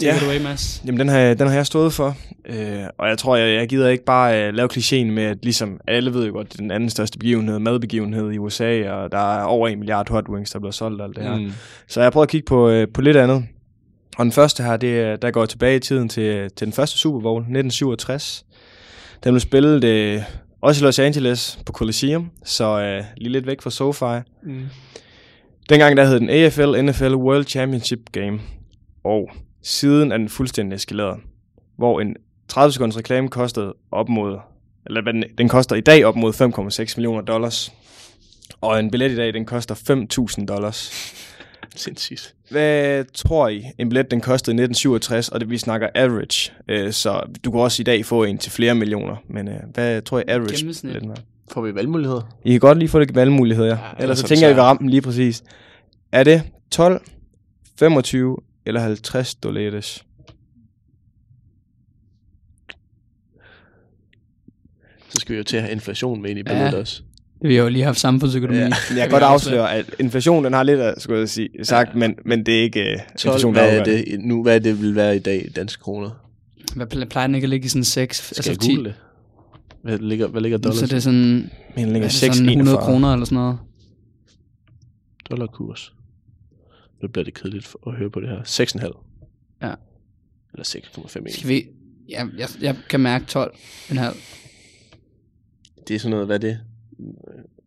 Take ja. away, Mads. Jamen, den har, den har jeg stået for. Øh, og jeg tror, jeg, jeg gider ikke bare uh, lave klichéen med, at ligesom alle ved jo godt, det er den anden største begivenhed, madbegivenhed i USA, og der er over en milliard hot wings, der bliver solgt og alt det her. Mm. Så jeg har prøvet at kigge på, uh, på lidt andet. Og den første her, det, der går tilbage i tiden til, til den første Super Bowl, 1967. Den blev spillet uh, også i Los Angeles på Coliseum, så uh, lige lidt væk fra SoFi. Mm. Dengang der hed den AFL NFL World Championship Game. Og siden er den fuldstændig eskaleret. Hvor en 30 sekunders reklame kostede op mod, eller den, den koster i dag op mod 5,6 millioner dollars. Og en billet i dag, den koster 5.000 dollars. Sindssygt. Hvad tror I? En billet, den kostede 1967, og det vi snakker average. Øh, så du kan også i dag få en til flere millioner. Men øh, hvad tror I average billetten var? Får vi valgmuligheder? I kan godt lige få det valgmuligheder, ja. ja Ellers så tænker jeg, at vi rammer lige præcis. Er det 12, 25 eller 50 dollars? Så skal vi jo til at have inflation med ind i billedet ja. også. Vi har jo lige haft samfundsøkonomi. Ja, jeg kan godt afsløre, at inflation den har lidt at skulle jeg sige, sagt, ja. men, men det er ikke uh, 12, inflation, hvad er det, nu, hvad det vil være i dag i danske kroner? Hvad plejer den ikke at ligge i sådan 6? Skal altså jeg google det? Hvad ligger, hvad ligger dollars? Så det er sådan, men ligger 6, sådan 100 kroner eller sådan noget. Dollarkurs. Nu bliver det kedeligt at høre på det her. 6,5. Ja. Eller 6,5. Skal vi... Ja, jeg, jeg kan mærke 12,5. Det er sådan noget, hvad er det?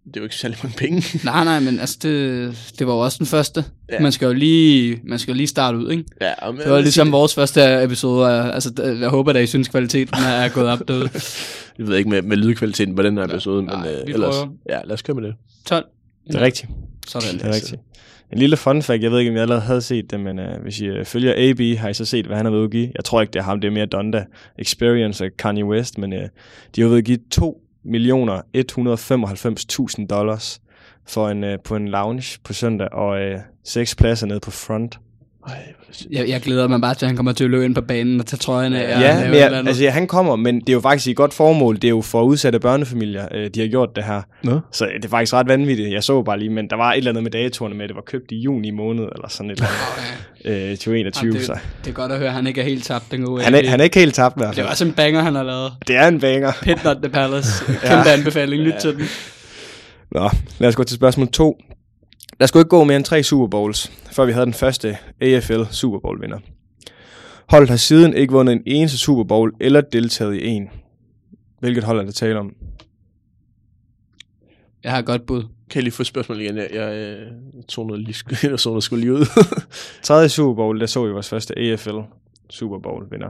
det er jo ikke særlig mange penge. Nej, nej, men altså, det, det var jo også den første. Ja. Man, skal jo lige, man skal jo lige starte ud, ikke? ja, men, Det var ligesom vores første episode. Altså, d- jeg håber, at I synes, kvaliteten er gået op derude. Jeg ved ikke med, med lydkvaliteten på den her episode, men nej, øh, ellers... prøver. Ja, lad os køre med det. 12. Det er rigtigt. Sådan. Det er rigtigt. En lille fun fact, jeg ved ikke, om jeg allerede havde set det, men uh, hvis I uh, følger AB, har I så set, hvad han har ved at give. Jeg tror ikke, det er ham, det er mere Donda Experience og Kanye West, men uh, de har ved at give 2 millioner 195.000 dollars for en, uh, på en lounge på søndag, og uh, seks pladser nede på front. Er det. Jeg, jeg glæder mig bare til, at han kommer til at løbe ind på banen og tage trøjen af. Ja, men jeg, altså, ja, han kommer, men det er jo faktisk i et godt formål. Det er jo for udsatte børnefamilier, øh, de har gjort det her. Nå. Så det er faktisk ret vanvittigt. Jeg så bare lige, men der var et eller andet med datoerne med, at det var købt i juni måned, eller sådan et eller andet, øh, 2021. Jamen, så. det, det er godt at høre, at han ikke er helt tabt, den gode Han er, han er ikke helt tabt i hvert Det fald. var også en banger, han har lavet. Det er en banger. Pit Not The Palace. Kæmpe anbefaling. Lyt til den. Nå, lad os gå til spørgsmål 2. Der skulle ikke gå mere end tre Super Bowls, før vi havde den første AFL Super Bowl vinder. Holdet har siden ikke vundet en eneste Super Bowl eller deltaget i en. Hvilket hold er det tale om? Jeg har et godt bud. Kan jeg lige få et spørgsmål igen? Jeg, jeg øh, tog noget lige, jeg så noget skulle lige ud. Tredje Super Bowl, der så vi vores første AFL Super Bowl vinder.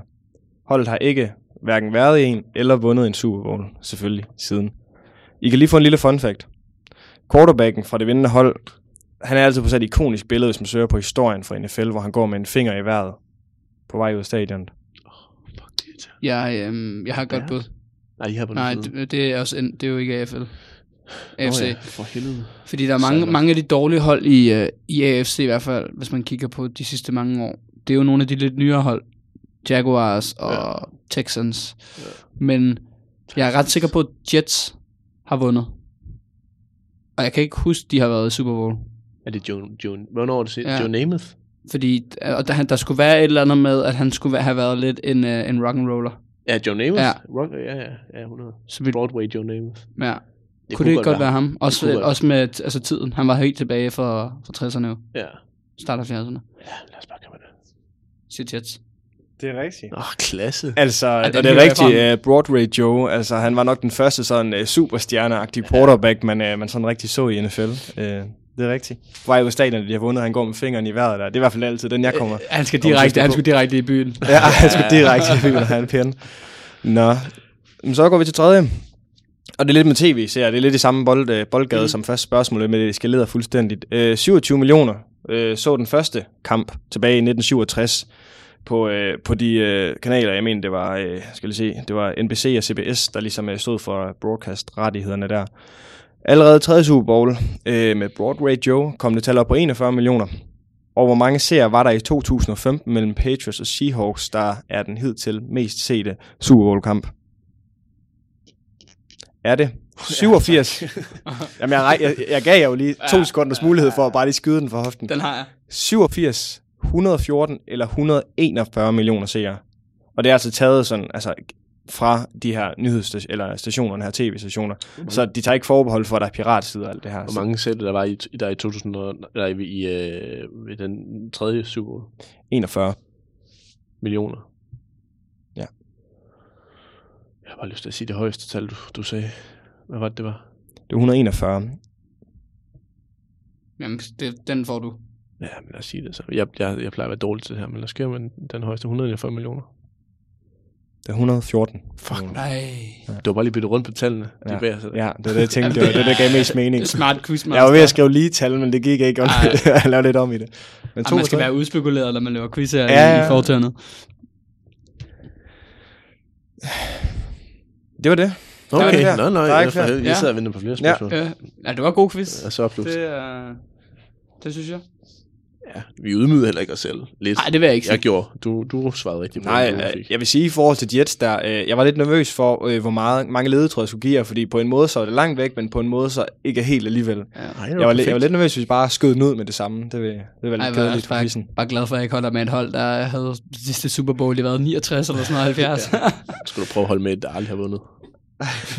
Holdet har ikke hverken været i en eller vundet en Super Bowl, selvfølgelig, siden. I kan lige få en lille fun fact. Quarterbacken fra det vindende hold, han er altid på sådan et ikonisk billede, hvis man søger på historien fra NFL, hvor han går med en finger i vejret på vej ud af stadion. Fuck, det. Jeg, øhm, jeg har godt Ja. bud. Nej, de her på Nej, det, det, er også en, det er jo ikke AFL. AFC. Nå ja, for helvede. Fordi der er mange, Sejler. mange af de dårlige hold i, uh, i AFC i hvert fald, hvis man kigger på de sidste mange år. Det er jo nogle af de lidt nyere hold. Jaguars og Ja. ja. Texans. Ja. Men jeg er ret sikker på, at Jets har vundet. Og jeg kan ikke huske, de har været i Super Bowl. Er det Joe, Joe, hvornår er det set? Ja. Joe Namath? Fordi og der, der skulle være et eller andet med, at han skulle være- have været lidt en, uh, en rock'n'roller. Ja, Joe Namath? Ja. Rock, ja, ja, ja, 100. Så vi, Broadway Joe Namath. ja. Det kunne det ikke godt være ham? Også, kunne godt. også med altså, tiden. Han var helt tilbage fra, fra 60'erne jo. Ja. Start af 70'erne. Ja, lad os bare komme det. Siger Jets. Det er rigtigt. Åh, oh, klasse. Altså, Ja, og den det er rigtigt, uh, Broadway Joe, altså han var nok den første sådan uh, superstjerneagtige quarterback, man, uh, man sådan rigtig så i NFL. Uh, det er rigtigt. Ud af stadion, de har vundet, han går med fingeren i vejret der. Det er i hvert fald altid den, jeg kommer. Han skal direkte, han skulle direkte i byen. Ja, han skulle direkte i byen og have en pinde. Nå, Men så går vi til tredje. Og det er lidt med tv, så det er lidt i samme bold, øh, boldgade mm. som første spørgsmål, men det eskalerer fuldstændigt. Øh, 27 millioner øh, så den første kamp tilbage i 1967 på, øh, på de øh, kanaler, jeg mener, det var, øh, skal jeg se, det var NBC og CBS, der ligesom øh, stod for broadcast-rettighederne der. Allerede tredje Super Bowl øh, med Broadway Joe kom det tal op på 41 millioner. Og hvor mange seere var der i 2015 mellem Patriots og Seahawks, der er den hidtil mest sete Super Bowl-kamp? Er det 87? Jamen, jeg, jeg, jeg gav jer jo lige to sekunders mulighed for at bare lige skyde den for hoften. Den har jeg. 87, 114 eller 141 millioner seere. Og det er altså taget sådan, altså fra de her nyhedsstationer, eller stationerne her, tv-stationer. Mm-hmm. Så de tager ikke forbehold for, at der er piratsider og alt det her. Hvor mange sæt der var i, der i 2000 og, eller i, i, øh, i den tredje Super Bowl? 41. millioner. Ja. Jeg har bare lyst til at sige det højeste tal, du, du sagde. Hvad var det, det var? Det er 141. Jamen, det, den får du. Ja, men lad os sige det så. Jeg, jeg, jeg plejer at være dårlig til det her, men lad os skrive med den, den højeste 141 millioner. Det er 114. Fuck. Nej. Du har bare lige byttet rundt på tallene. Ja. Ja. De bærer sig. Ja, det er det, jeg tænkte. Det var det, der gav mest mening. Det er smart quizmaster. Jeg var ved at skrive lige tal, men det gik ikke. Jeg lavede lidt om i det. Men Ej, man skal være udspekuleret, når man laver quiz her Ja, ja, i, ja. i fortøndet. Det var det. Okay, det her. nej, nej. Er Jeg, jeg, jeg Ja. sidder og venter på flere Ja. spørgsmål. Ja, ja, det var god quiz. Ja, så opslugt. Det, er, det synes jeg. Ja, vi ydmygede heller ikke os selv. Lidt. Nej, det vil jeg ikke jeg sige. gjorde. Du, du svarede rigtigt på Nej, du øh, jeg vil sige i forhold til Jets der, øh, jeg var lidt nervøs for, øh, hvor meget, mange ledetråd jeg skulle give jer, fordi på en måde så er det langt væk, men på en måde så ikke helt alligevel. Ja. Det Jeg var, lidt, jeg var lidt nervøs, hvis vi bare skød den ud med det samme. Det vil, det vil være Ej, lidt jeg var kedeligt for bare, quizzen. bare glad for, at jeg ikke holder med et hold, der havde det sidste Super Bowl, det været 69 eller sådan noget 70. ja. Skulle du prøve at holde med, et, der aldrig har vundet?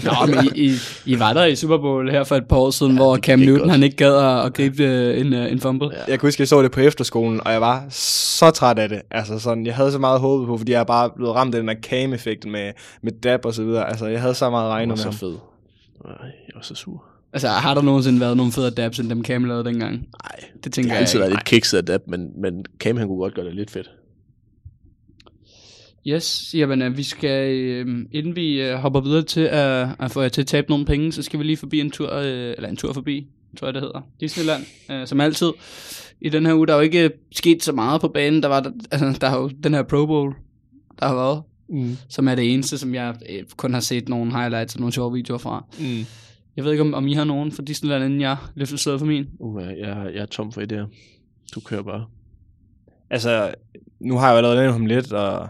Nå, men I, I, I, var der i Super Bowl her for et par år siden, ja, hvor det Cam Newton godt. han ikke gad at, at gribe øh, en, øh, en fumble. Ja. Jeg kunne huske, jeg så det på efterskolen, og jeg var så træt af det. Altså sådan, jeg havde så meget håbet på, fordi jeg er bare blevet ramt af den der cam-effekt med, med dab og så videre. Altså, jeg havde så meget Det regnet med så fed. Nej, jeg var så sur. Altså, har der nogensinde været nogle federe dabs, end dem Cam lavede dengang? Nej, Det det tænker har jeg altid ikke. været lidt kikset af dab, men, men Cam han kunne godt gøre det lidt fedt. Yes, jamen øh, vi skal, øh, inden vi øh, hopper videre til at, at få jer til at tabe nogle penge, så skal vi lige forbi en tur, øh, eller en tur forbi, tror jeg det hedder, Disneyland, øh, som altid. I den her uge, der er jo ikke sket så meget på banen, der var der, altså, der har jo den her Pro Bowl, der har været, Mm. som er det eneste, som jeg øh, kun har set nogle highlights og nogle sjove videoer fra. Mm. Jeg ved ikke, om, om I har nogen fra Disneyland, inden jeg løfter slået for min. Uh, jeg, jeg, jeg er tom for idéer. Du kører bare. Altså, nu har jeg jo allerede nævnt ham lidt, og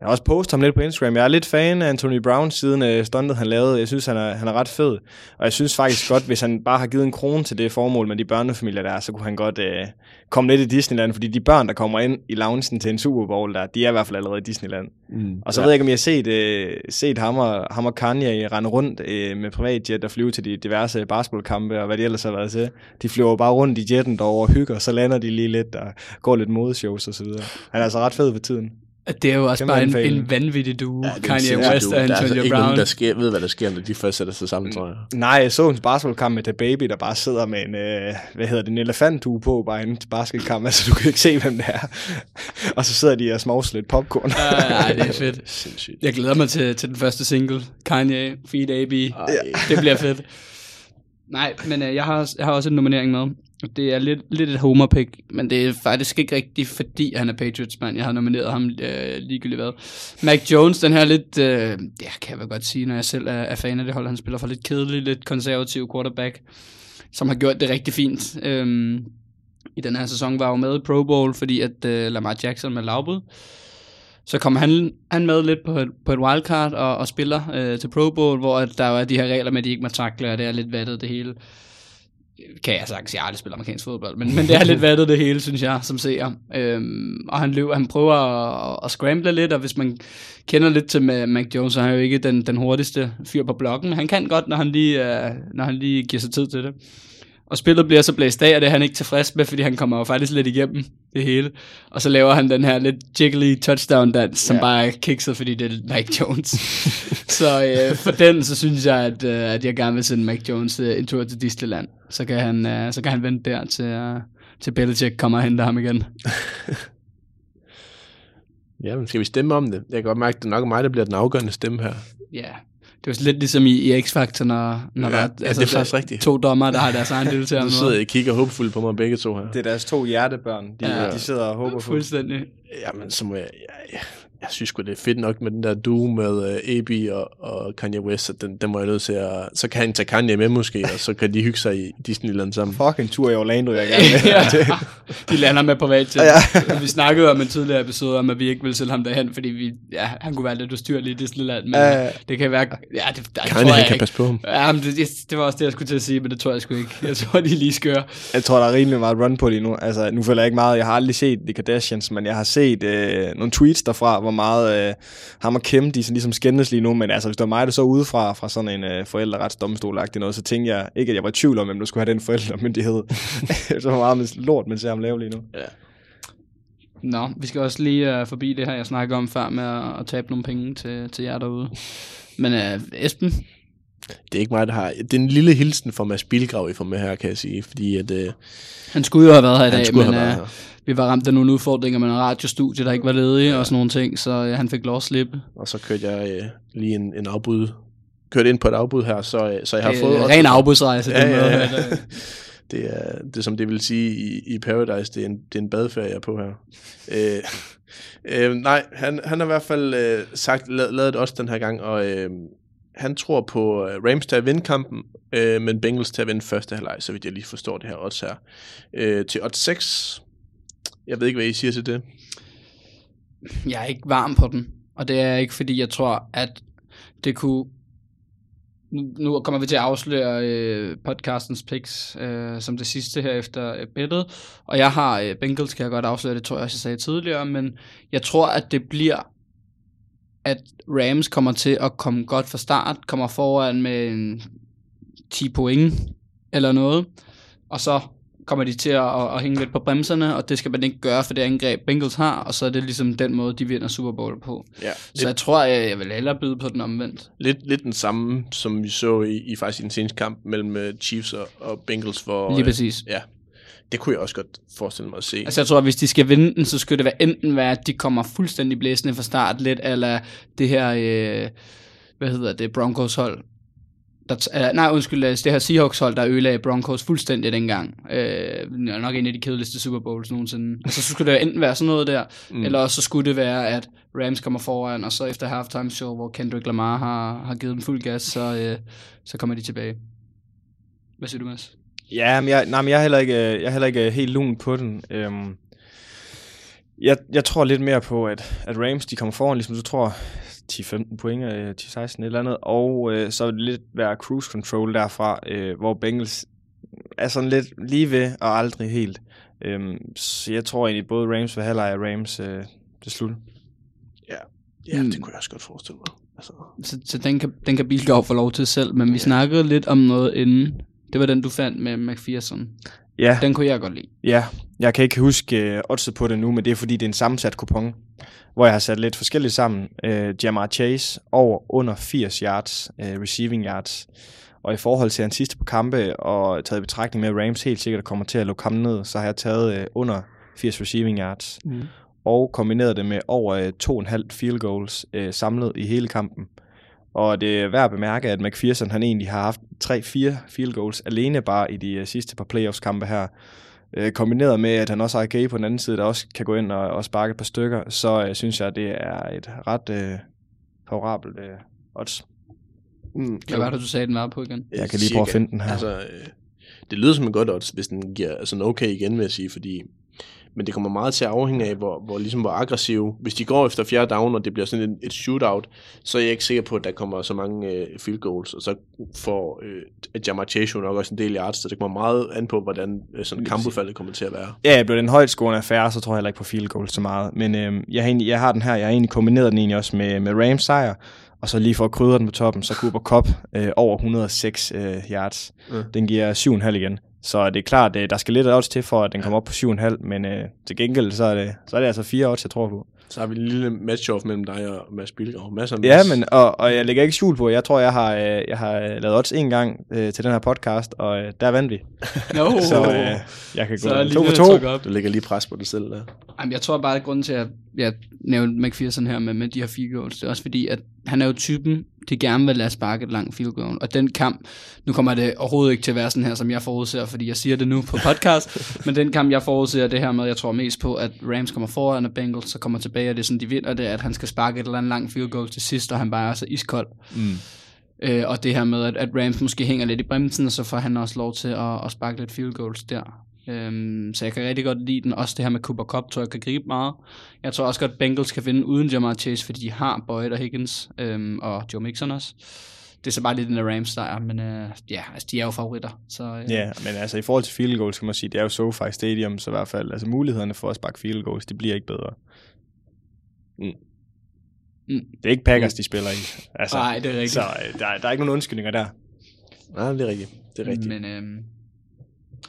jeg har også postet ham lidt på Instagram. Jeg er lidt fan af Anthony Brown siden uh, stuntet, han lavede. Jeg synes, han er, han er ret fed. Og jeg synes faktisk godt, hvis han bare har givet en krone til det formål med de børnefamilier der, så kunne han godt uh, komme lidt i Disneyland. Fordi de børn, der kommer ind i loungen til en Super Bowl der, de er i hvert fald allerede i Disneyland. Mm. Og så ja. ved jeg ikke, om I har set, uh, set ham, og, ham og Kanye rende rundt uh, med privatjet og flyve til de diverse basketballkampe og hvad de ellers har været til. De flyver bare rundt i jetten derovre og hygger, så lander de lige lidt og går lidt modeshows og så videre. Han er altså ret fed for tiden. Det er jo også bare en, en vanvittig duo, Ja, Kanye West duo. og Der er altså Antonio ikke Brown. nogen, der sker, ved, hvad der sker, når de først sætter sig sammen, tror jeg. Nej, jeg så en basketballkamp med The Baby, der bare sidder med en, øh, hvad hedder det, en elefantdue på, bare en basketkamp, altså du kan ikke se, hvem det er. og så sidder de og smovser lidt popcorn. Ja, det er fedt. Sindssygt. Jeg glæder mig til, til den første single, Kanye, Feed AB. Ej. Det bliver fedt. Nej, men øh, jeg, har, jeg har også en nominering med. Det er lidt, lidt et homer pick, men det er faktisk ikke rigtigt, fordi han er Patriots mand. Jeg har nomineret ham øh, ligegyldigt hvad. Mac Jones, den her lidt, øh, ja, kan jeg vel godt sige, når jeg selv er, er fan af det hold. Han spiller for lidt kedelig, lidt konservativ quarterback, som har gjort det rigtig fint. Øhm, I den her sæson var jo med i Pro Bowl, fordi at øh, Lamar Jackson med lavbud. Så kom han, han med lidt på et, på et wildcard og, og spiller øh, til Pro Bowl, hvor at der er de her regler med, at de ikke må takle, og det er lidt vattet det hele. Kan jeg sagtens, jeg har aldrig spillet amerikansk fodbold, men, men det er lidt vattet det hele, synes jeg, som ser. Øhm, og han, løber, han prøver at, at scramble lidt, og hvis man kender lidt til Mac Jones, så er han jo ikke den, den hurtigste fyr på blokken, men han kan godt, når han lige, øh, når han lige giver sig tid til det. Og spillet bliver så blæst af, og det er han ikke tilfreds med, fordi han kommer jo faktisk lidt igennem det hele. Og så laver han den her lidt jiggly touchdown dans, som Ja. bare er kikset, fordi det er Mac Jones. så øh, for den, så synes jeg, at, øh, at jeg gerne vil sende Mac Jones øh, en tur til Disneyland. Så kan han, øh, så kan han vente der til, øh, til Belichick kommer og henter ham igen. Ja, men skal vi stemme om det? Jeg kan godt mærke, at det er nok mig, der bliver den afgørende stemme her. Ja, det er jo lidt ligesom i, i X-Factor, når, når Ja, der er, ja, det er faktisk rigtigt. to dommer, der har deres egen deltager Nu sidder jeg og kigger håbefuldt på mig begge to her. Det er deres to hjertebørn, de, Ja. ja. de sidder og håber på. Fuldstændig. Jamen, så må jeg, jeg, jeg synes sgu, det er fedt nok med den der duo med uh, AB og, og Kanye West, så den, den må jeg nødt til at... Så kan han tage Kanye med måske, og så kan de hygge sig i Disneyland sammen. Fuck en tur i Orlando, jeg gerne ja, de lander med privat til. Ja. Vi snakkede om en tidligere episode om, at vi ikke ville sælge ham derhen, fordi vi, ja, han kunne være lidt ustyrlig i Disneyland, men Ja. uh, det kan være... Ja, det, der, Kanye, tror han jeg kan ikke. passe på ham. Ja, men det, det, var også det, jeg skulle til at sige, men det tror jeg sgu ikke. Jeg tror, de lige skøre. Jeg tror, der er rimelig meget run på lige nu. Altså, nu føler jeg ikke meget. Jeg har aldrig set The Kardashians, men jeg har set øh, nogle tweets derfra, hvor meget øh, ham og Kim, de sådan ligesom skændes lige nu. Men altså, hvis det var mig, der så udefra fra sådan en øh, forældreretsdomstol noget, så tænkte jeg ikke, at jeg var i tvivl om, hvem der skulle have den forældremyndighed. så meget med lort, man ser ham lave lige nu. Nå, vi skal også lige uh, forbi det her, jeg snakker om før med at, at tabe nogle penge til, til jer derude. Men uh, Esben, Det er ikke mig, der har... Det er en lille hilsen fra Mads Bilgrav, I får med her, kan jeg sige. Fordi at, øh, han skulle jo have været her i han dag, skulle men have været uh, her. Vi var ramt af nogle udfordringer med en radiostudie, der ikke var ledige og sådan nogle ting, så uh, han fik lov at slippe. Og så kørte jeg øh, lige en, en afbud. Kørte ind på et afbud her, så, øh, så jeg har Det fået... er også- ren afbudsrejse. Ja, den ja, ja. Det er, det er som det vil sige i, i Paradise, det er, en, det er en badeferie, jeg er på her. øh, øh, nej, han, han har i hvert fald øh, sagt, lavet, lavet det også den her gang, og øh, han tror på øh, Rams til at vinde kampen, øh, men Bengals til at vinde første halvleg, så vidt jeg lige forstår det her odds her. Øh, til odds 6, jeg ved ikke, hvad I siger til det. Jeg er ikke varm på den, og det er ikke, fordi jeg tror, at det kunne... Nu, kommer vi til at afsløre øh, podcastens picks øh, som det sidste her efter øh, bettet, og jeg har øh, Bengals, kan jeg godt afsløre, det tror jeg også, jeg sagde tidligere, men jeg tror, at det bliver, at Rams kommer til at komme godt fra start, kommer foran med en 10 point eller noget, og så kommer de til at, at, at hænge lidt på bremserne, og det skal man ikke gøre for det angreb, Bengals har, og så er det ligesom den måde, de vinder Super Bowl på. Ja, Så lidt, jeg tror, jeg, jeg vil hellere byde på den omvendt. lidt, lidt den samme, som vi så i, i faktisk i den seneste kamp mellem øh, Chiefs og, og Bengals. For, Lige øh, præcis. Ja, det kunne jeg også godt forestille mig at se. Altså jeg tror, at hvis de skal vinde den, så skulle det være enten være, at de kommer fuldstændig blæsende fra start, lidt eller det her, øh, hvad hedder det, Broncos hold. Der øh, nej, undskyld, øh, det her Seahawks hold, der ødelagde Broncos fuldstændig dengang. Øh, nok en af de kedeligste Super Bowls nogensinde. Altså så skulle det enten være sådan noget der, mm. eller også så skulle det være, at Rams kommer foran, og så efter halftime show, hvor Kendrick Lamar har, har givet dem fuld gas, så, øh, så kommer de tilbage. Hvad siger du, Mads? Ja, men jeg, nej, men jeg er heller ikke, øh, jeg er heller ikke helt lun på den. Øhm, jeg, jeg tror lidt mere på, at, at Rams de kommer foran, ligesom du tror, 10-15 point, øh, 10-16 et eller andet, og øh, så vil det lidt være cruise control derfra, øh, hvor Bengals er sådan lidt lige ved og aldrig helt. Øhm, så jeg tror egentlig, både Rams vil halvleg og Rams øh, til slut. ja, Mm. det kunne jeg også godt forestille mig. Altså, Så, så den, kan, den kan Bilgaard få lov til selv, men vi snakkede lidt om noget inden. Det var den, du fandt med McPherson. Ja, Den kunne jeg godt lide. Ja, jeg kan ikke huske øh, oddset på det nu, men det er fordi, det er en sammensat kupon, hvor jeg har sat lidt forskelligt sammen. Øh, Jamar Chase over under 80 yards, øh, receiving yards. Og i forhold til hans sidste på kampe, og taget i betragtning med, at Rams helt sikkert kommer til at lukke ham ned, så har jeg taget øh, under 80 receiving yards. Mm. Og kombineret det med over øh, 2,5 field goals øh, samlet i hele kampen. Og det er værd at bemærke, at McPherson han egentlig har haft 3-4 field goals alene bare i de øh, sidste par playoffs-kampe her. Øh, kombineret med, at han også har AG på den anden side, der også kan gå ind og, og sparke et par stykker, så øh, synes jeg, det er et ret øh, favorabelt øh, odds. mm, Hvad var det, du sagde, den var på igen? Jeg kan lige prøve at finde den her. Altså, øh, det lyder som en godt odds, hvis den giver altså en okay igen, vil jeg sige, fordi men det kommer meget til at afhænge af, hvor, hvor, ligesom, hvor aggressiv. Hvis de går efter fjerde down, og det bliver sådan et, et shootout, så er jeg ikke sikker på, at der kommer så mange øh, field goals, og så får øh, Jamar Chase nok også en del yards, så det kommer meget an på, hvordan øh, sådan kampudfaldet kommer til at være. Ja, blev den højt scorende affære, så tror jeg heller ikke på field goals så meget. Men øh, jeg, har egentlig, jeg har den her, jeg har egentlig kombineret den egentlig også med, med Rams sejr, og så lige for at krydre den på toppen, så Cooper Cup øh, over 106 øh, yards. Ja. Den giver 7,5 igen. Så det er klart, at der skal lidt odds til for, at den kommer op på 7,5, men øh, til gengæld, så er, det, så er det altså fire odds, jeg tror på. Så har vi en lille match-off mellem dig og Mads Bilgaard. Masser af Ja, men, og, og jeg lægger ikke skjul på, jeg tror, jeg har, øh, jeg har øh, lavet odds en gang øh, til den her podcast, og øh, der vandt vi. No. Så øh, jeg kan gå så to for to. Op. Du lægger lige pres på dig selv der. Jamen, jeg tror bare, at grunden til, at jeg nævnte McPherson her med, med de her field goals, det er også fordi, at han er jo typen, de gerne vil lade sparke et langt field goal. Og den kamp, nu kommer det overhovedet ikke til at være sådan her, som jeg forudser, fordi jeg siger det nu på podcast, men den kamp, jeg forudser, det her med, jeg tror mest på, at Rams kommer foran, og Bengals så kommer tilbage, og det er sådan, de vinder det, at han skal sparke et eller andet langt field goal til sidst, og han bare er så iskold. Mm. Øh, og det her med, at, at Rams måske hænger lidt i bremsen, og så får han også lov til at, at sparke lidt field goals der. Øhm, så jeg kan rigtig godt lide den. Også det her med Cooper Cup, tror jeg kan gribe meget. Jeg tror også godt, at Bengals kan vinde uden Jamar Chase, fordi de har Boyd og Higgins, øhm, og Joe Mixon også. Det er så bare lidt den der Rams, der er, men øh, ja, altså, de er jo favoritter. Så, øh, Ja, men altså i forhold til field goals, kan man sige, det er jo SoFi Stadium, så i hvert fald, altså mulighederne for at sparke field goals, det bliver ikke bedre. Mm. Mm. Det er ikke Packers, de spiller i. Altså, Nej, det er rigtigt. Så øh, der, der er ikke nogen undskyldninger der. Nej, det er rigtigt. Det er rigtigt. Men øhm,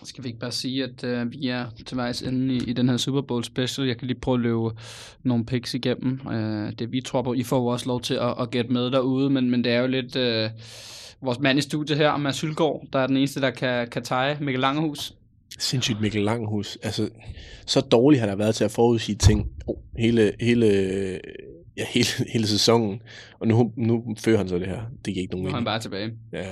skal vi ikke bare sige, at øh, vi er til vejs ende i, i den her Super Bowl special. Jeg kan lige prøve at løbe nogle picks igennem. Øh, det vi tror på, I får jo også lov til at, at gætte med derude, men, men det er jo lidt... Øh, vores mand i studiet her, Mads Hylgaard, der er den eneste, der kan, kan tage Mikkel Langehus. Sindssygt Mikkel Langhus. Altså, så dårlig har der været til at forudsige ting oh, hele, hele, ja, hele, hele sæsonen. Og nu, nu fører han så det her. Det giver ikke nogen Nu er han mening. bare tilbage. Ja,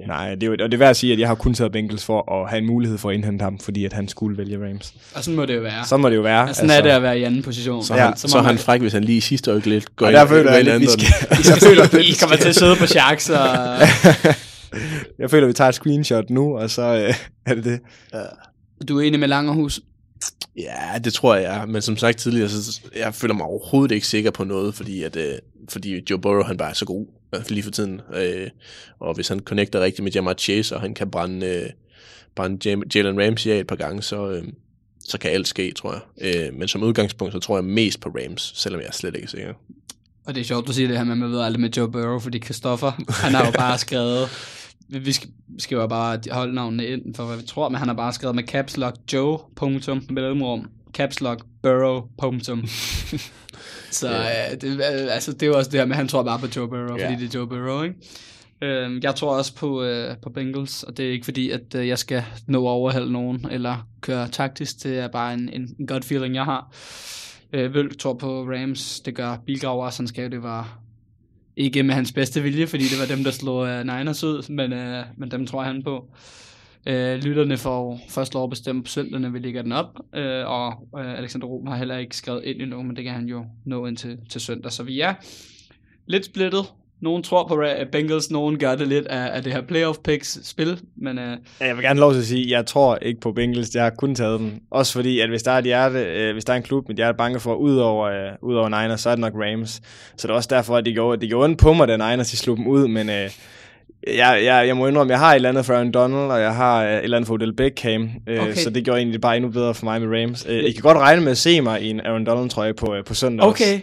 ja. Nej, det er, jo, og det er værd at sige, at jeg har kun taget Bengals for at have en mulighed for at indhente ham, fordi at han skulle vælge Rams. Og sådan må det jo være. Så må det jo være. Ja, sådan altså, er det at være i anden position. Så, Ja, ja, han, så, så han fræk, hvis han lige i sidste øjeblik går Og ind der føler jeg vælger lidt, vi anden. skal, I, skal føle, I kommer til at sidde på Sharks og... jeg føler, vi tager et screenshot nu, og så øh, er det det. Du er enig med Langerhus? Ja, det tror jeg. Men som sagt tidligere, så jeg føler mig overhovedet ikke sikker på noget, fordi, at, øh, fordi Joe Burrow han bare er så god lige for tiden. Øh, og hvis han connecter rigtigt med Jamar Chase, og han kan brænde, øh, brænde Jalen Ramsey af et par gange, så, øh, så kan alt ske, tror jeg. Øh, men som udgangspunkt, så tror jeg mest på Rams, selvom jeg er slet ikke sikker. Og det er sjovt, du siger det her med, at man ved aldrig med Joe Burrow, fordi Christoffer, han har jo bare skrevet vi, jo bare holde navnene ind for, hvad vi tror, men han har bare skrevet med caps lock Joe, punktum, mellemrum, caps lock Burrow, punktum. så øh, det, øh, altså, det er jo også det her med, at han tror bare på Joe Burrow, Ja. fordi det er Joe Burrow, ikke? Øh, jeg tror også på, øh, på Bengals, og det er ikke fordi, at øh, jeg skal nå at overhælde nogen, eller køre taktisk, det er bare en, en, en godt feeling, jeg har. Øh, Vølk tror på Rams, det gør Bilgraver, sådan skal det være ikke med hans bedste vilje, fordi det var dem, der slog uh, Niners ud, men, uh, men dem tror han på. Øh, lytterne får først lov at bestemme på søndagene, vi lægger den op, øh, og øh, Alexander Rom har heller ikke skrevet ind endnu, men det kan han jo nå ind til, til søndag. Så vi er lidt splittet. Nogen tror på Bengals, nogen gør det lidt af, af det her playoff picks spil, men Øh... Ja, Jeg vil gerne lov til at sige, at jeg tror ikke på Bengals. Jeg har kun taget dem. Også fordi, at hvis der er, et hjerte, øh, hvis der er en klub, mit hjerte er bange for, ud over, øh, ud over Niners, så er det nok Rams. Så det er også derfor, at det gjorde, det gjorde ondt på mig, da Niners de slog dem ud. Men øh, jeg, jeg, jeg må indrømme, jeg har et eller andet for Aaron Donald, og jeg har øh, et eller andet for Odell Beckham. Øh, Okay. Så det gjorde egentlig bare endnu bedre for mig med Rams. Øh, I kan godt regne med at se mig i en Aaron Donald-trøje på, øh, på søndag. Okay.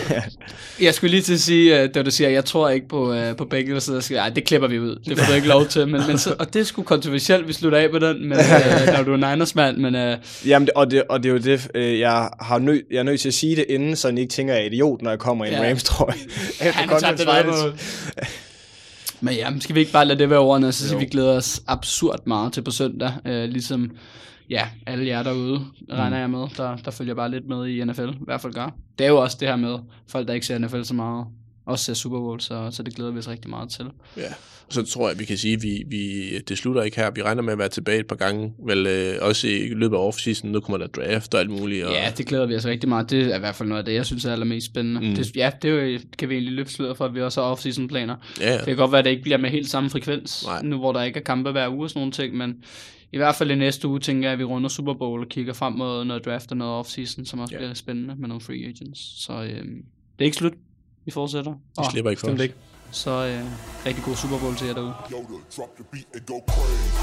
jeg skulle lige til at sige, øh, da du siger, jeg tror ikke på, uh, på Bengals, så skal, ej, det klipper vi ud. Det får du ikke lov til. Men, men så, og det er sgu kontroversielt, vi slutter af på den, men, uh, når du er Niners mand. Men uh, Jamen, det- og det, og det er jo det, øh, jeg, har nø, jeg er nødt til at sige det inden, så I ikke tænker, at jeg er idiot, når jeg kommer i en Ja. Rams-trøje. han har tabt det Men ja, skal vi ikke bare lade det være ordene, så siger Jo. vi glæder os absurd meget til på søndag. Uh, ligesom ja, alle jer derude, regner jeg med, der, der følger bare lidt med i NFL, i hvert fald gør. Det er jo også det her med folk, der ikke ser NFL så meget, også ser Super Bowl, så, så det glæder vi os rigtig meget til. Ja. Så tror jeg, vi kan sige, at vi, vi, det slutter ikke her. Vi regner med at være tilbage et par gange, vel øh, også i løbet af offseason. Nu kommer der draft og alt muligt. Og, Ja, det glæder vi os rigtig meget. Det er i hvert fald noget af det, jeg synes er allermest spændende. Mm. Det, ja, det jo, kan vi egentlig løfte sløret for, at vi også har off-season planer. ja, Det kan godt være, at det ikke bliver med helt samme frekvens, Nej. nu hvor der ikke er kampe hver uge og sådan nogle ting, men i hvert fald i næste uge, tænker jeg, at vi runder Super Bowl og kigger frem mod noget draft og noget off-season, som også Ja. bliver spændende med nogle free agents. Så øhm, det er ikke slut. Vi fortsætter. vi Og slipper ikke os. ikke. så øh, rigtig god Super Bowl til jer derude. Yoda, drop the beat and go crazy.